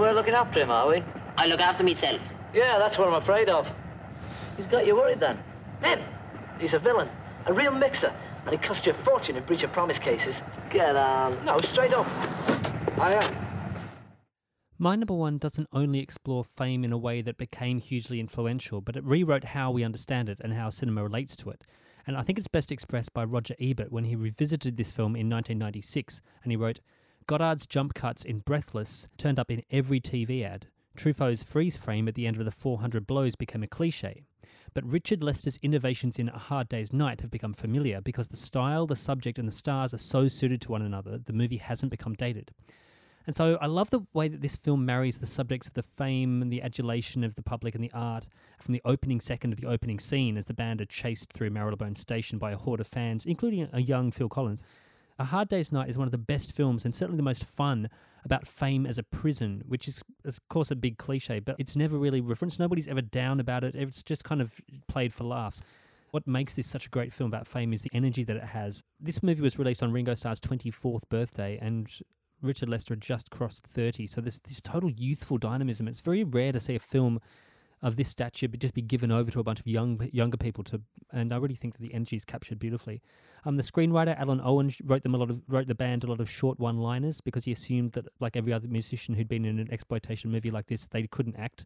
we're looking after him, are we? I look after myself. Yeah, that's what I'm afraid of. He's got you worried then. Him? He's a villain, a real mixer, and he cost you a fortune in breach of promise cases. Get on. No, straight up. I am. My number one doesn't only explore fame in a way that became hugely influential, but it rewrote how we understand it and how cinema relates to it. And I think it's best expressed by Roger Ebert when he revisited this film in 1996 and he wrote, Godard's jump cuts in Breathless turned up in every TV ad. Truffaut's freeze frame at the end of the 400 blows became a cliche. But Richard Lester's innovations in A Hard Day's Night have become familiar because the style, the subject, and the stars are so suited to one another, the movie hasn't become dated. And so I love the way that this film marries the subjects of the fame and the adulation of the public and the art from the opening second of the opening scene as the band are chased through Marylebone Station by a horde of fans, including a young Phil Collins. A Hard Day's Night is one of the best films and certainly the most fun about fame as a prison, which is, of course, a big cliche, but it's never really referenced. Nobody's ever down about it. It's just kind of played for laughs. What makes this such a great film about fame is the energy that it has. This movie was released on Ringo Starr's 24th birthday, and Richard Lester had just crossed 30. So this this total youthful dynamism. It's very rare to see a film of this stature but just be given over to a bunch of young younger people to and I really think that the energy is captured beautifully. Um, the screenwriter Alun Owen wrote them a lot of wrote the band a lot of short one liners because he assumed that like every other musician who'd been in an exploitation movie like this they couldn't act.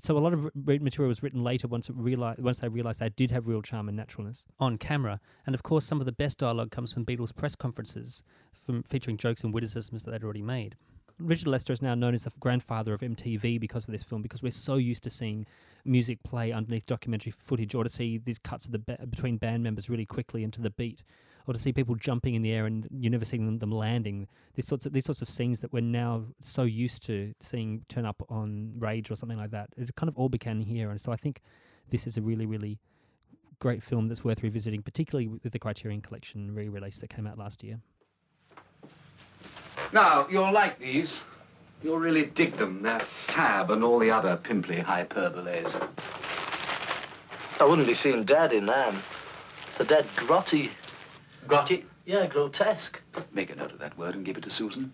So a lot of material was written later once it realized once they realized they did have real charm and naturalness on camera. And of course, some of the best dialogue comes from Beatles press conferences, from featuring jokes and witticisms that they'd already made. Richard Lester is now known as the grandfather of MTV because of this film, because we're so used to seeing music play underneath documentary footage, or to see these cuts of the ba- between band members really quickly into the beat, or to see people jumping in the air and you never see them, them landing. These sorts of these sorts of scenes that we're now so used to seeing turn up on Rage or something like that. It kind of all began here, and so I think this is a really really great film that's worth revisiting, particularly with the Criterion Collection re-release that came out last year. Now, you'll like these. You'll really dig them. They're fab and all the other pimply hyperboles. I wouldn't be seen dead in them. The dead grotty. Grotty? Yeah, grotesque. Make a note of that word and give it to Susan.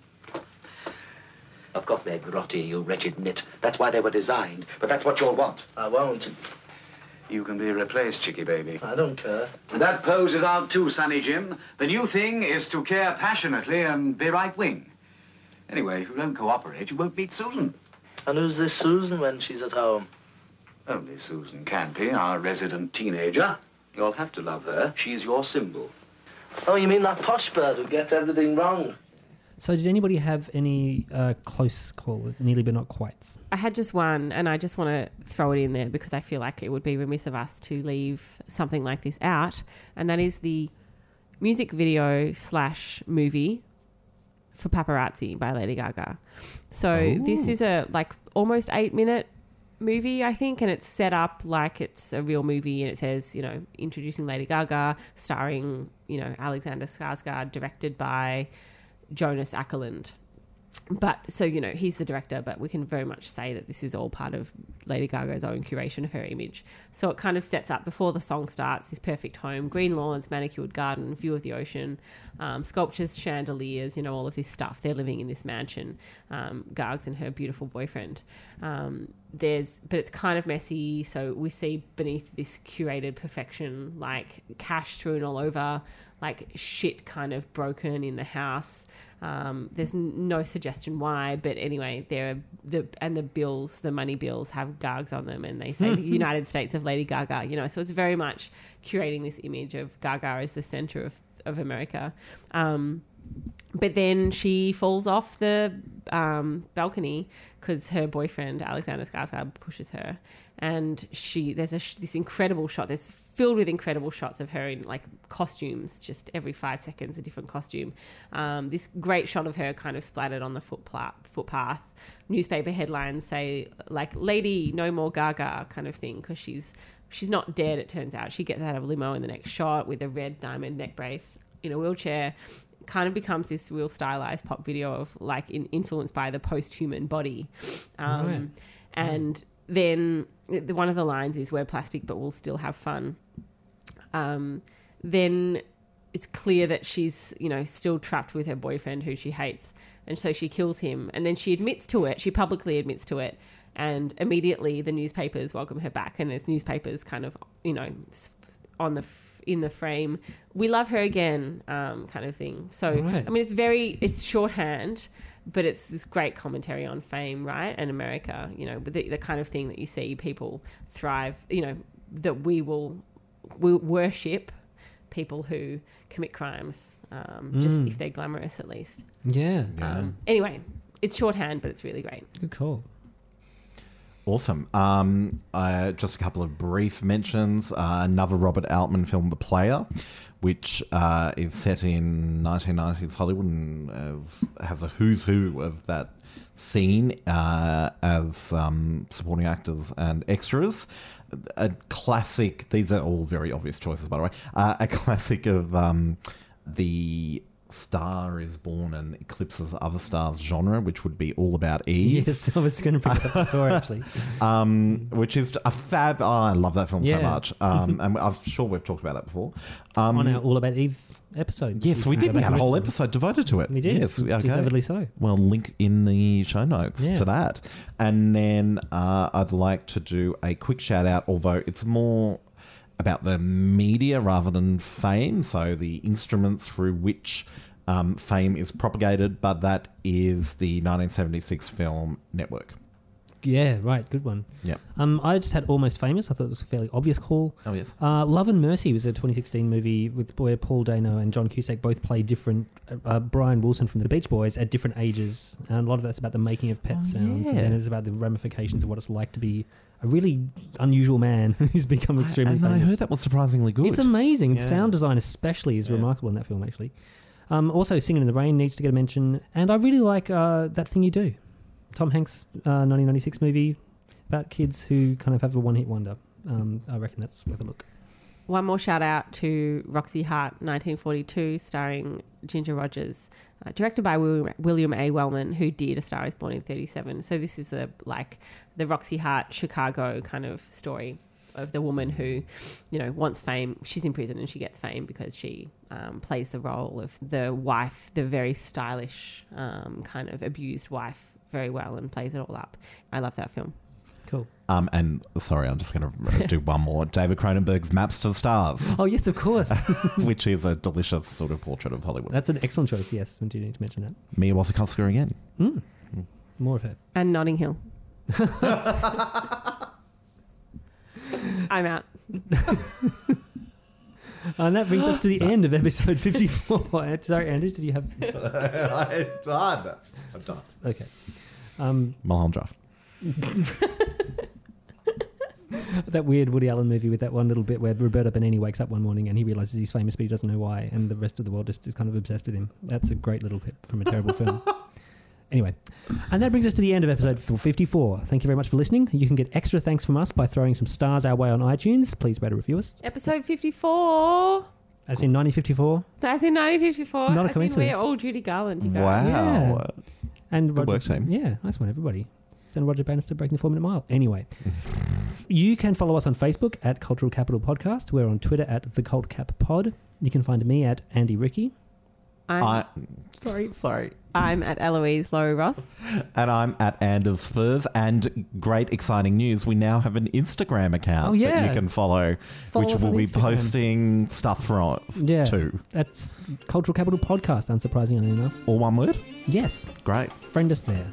Of course they're grotty, you wretched nit. That's why they were designed. But that's what you'll want. I won't. You can be replaced, Chicky baby. I don't care. That pose is out too, Sonny Jim. The new thing is to care passionately and be right wing. Anyway, if you don't cooperate, you won't meet Susan. And who's this Susan when she's at home? Only Susan Campy, our resident teenager. You'll have to love her. She's your symbol. Oh, you mean that posh bird who gets everything wrong? So, did anybody have any uh, close call, nearly but not quite? I had just one, and I just want to throw it in there because I feel like it would be remiss of us to leave something like this out, and that is the music video slash movie for Paparazzi by Lady Gaga. So this is a like almost eight minute movie, I think, and it's set up like it's a real movie, and it says you know introducing Lady Gaga, starring you know Alexander Skarsgård, directed by Jonas Åkerlund. But so you know he's the director, but we can very much say that this is all part of Lady Gaga's own curation of her image. So it kind of sets up before the song starts this perfect home, green lawns, manicured garden, view of the ocean, um, sculptures, chandeliers, you know all of this stuff. They're living in this mansion, um, and her beautiful boyfriend. Um, there's but it's kind of messy. So we see beneath this curated perfection like cash strewn all over like shit kind of broken in the house. Um, there's no suggestion why but anyway there are the and the bills the money bills have gargs on them and they say the united states of lady gaga you know? So it's very much curating this image of gaga as the center of, of america. Um, but then she falls off the um, balcony because her boyfriend Alexander Skarsgård pushes her, and she there's a sh- this incredible shot. There's filled with incredible shots of her in like costumes, just every five seconds a different costume. Um, this great shot of her kind of splattered on the footpath. footpath. Newspaper headlines say like "Lady, no more Gaga" kind of thing because she's she's not dead. It turns out she gets out of limo in the next shot with a red diamond neck brace in a wheelchair kind of becomes this real stylized pop video of like in, influenced by the post-human body. Um, Right. and then the, one of the lines is we're plastic but we'll still have fun. Um, then it's clear that she's you know still trapped with her boyfriend who she hates and so she kills him and then she admits to it. She publicly admits to it and immediately the newspapers welcome her back and there's newspapers kind of you know on the in the frame we love her again um, kind of thing so Right. i mean it's very it's shorthand but it's this great commentary on fame right and america you know but the, the kind of thing that you see people thrive you know that we will we worship people who commit crimes um, just Mm. if they're glamorous at least Yeah. um, anyway it's shorthand but it's really great Good call. Awesome. Um, uh, just a couple of brief mentions. Uh, another Robert Altman film, The Player, which uh, is set in 1990s Hollywood and has, has a who's who of that scene uh, as um, supporting actors and extras. A classic, these are all very obvious choices, by the way. Uh, a classic of um, the Star is Born and eclipses other stars genre, which would be all about Eve. Yes, I was going to bring that up before actually. um, which is a fab. Oh, I love that film so much. Um, and I'm sure we've talked about that before. Um, On our All About Eve episode. Yes, we did. We had a whole episode devoted to it. We did. Yes, okay. Deservedly so. Well, link in the show notes Yeah. to that. And then uh, I'd like to do a quick shout out, although it's more about the media rather than fame. So the instruments through which um, fame is propagated, but that is the 1976 film Network. Yeah, right. Good one. Yeah. Um, I just had Almost Famous. I thought it was a fairly obvious call. Oh, yes. Uh, Love and Mercy was a 2016 movie with where Paul Dano and John Cusack both play different. Uh, uh, Brian Wilson from the Beach Boys at different ages, and a lot of that's about the making of pet Oh, sounds, yeah. and then it's about the ramifications of what it's like to be a really unusual man who's become extremely and famous. I heard that was surprisingly good. It's amazing. Yeah. Sound design, especially, is remarkable in that film. Actually, um, also "Singing in the Rain" needs to get a mention, and I really like uh, that thing you do. Tom Hanks' uh, 1996 movie about kids who kind of have a one-hit wonder. Um, I reckon that's worth a look. One more shout out to Roxie Hart, 1942, starring Ginger Rogers, uh, directed by William, William A. Wellman, who did A Star Is Born in 37. So this is a like the Roxie Hart Chicago kind of story of the woman who, you know, wants fame. She's in prison and she gets fame because she um, plays the role of the wife, the very stylish um, kind of abused wife, very well and plays it all up. I love that film. Cool. Um, and sorry, I'm just going to do one more. David Cronenberg's Maps to the Stars, Oh yes, of course. which is a delicious sort of portrait of Hollywood. that's an excellent choice. Yes, we do need to mention that. Mia Wasikowska again. Mm. More of her. And Notting Hill. I'm out. And that brings us to the end of episode 54. Sorry, Anders, did you have? I'm done. I'm done. Okay. Um, Mulholland Drive. that weird Woody Allen movie with that one little bit where Roberto Benigni wakes up one morning and he realizes he's famous but he doesn't know why, and the rest of the world just is kind of obsessed with him. That's a great little clip from a terrible film. Anyway, and that brings us to the end of episode 454. Thank you very much for listening. You can get extra thanks from us by throwing some stars our way on iTunes. Please rate or review us. Episode 54. As in 1954. That's in 1954. Not a I think coincidence. We're all Judy Garland, you guys. Wow. Yeah. And Good Roger, work, team. Yeah, nice one, everybody. And Roger Bannister breaking the four minute mile. Anyway, you can follow us on Facebook at Cultural Capital Podcast. We're on Twitter at The Cult Cap Pod. You can find me at Andy Ricky. I'm, I, sorry, sorry. I'm at Eloise Laurie Ross. And I'm at Anders Furze. And great, exciting news. We now have an Instagram account Oh, that you can follow, Follow which us will be Instagram. posting stuff from Yeah. too. That's Cultural Capital Podcast, unsurprisingly enough. All one word? Yes. Great. Friend us there.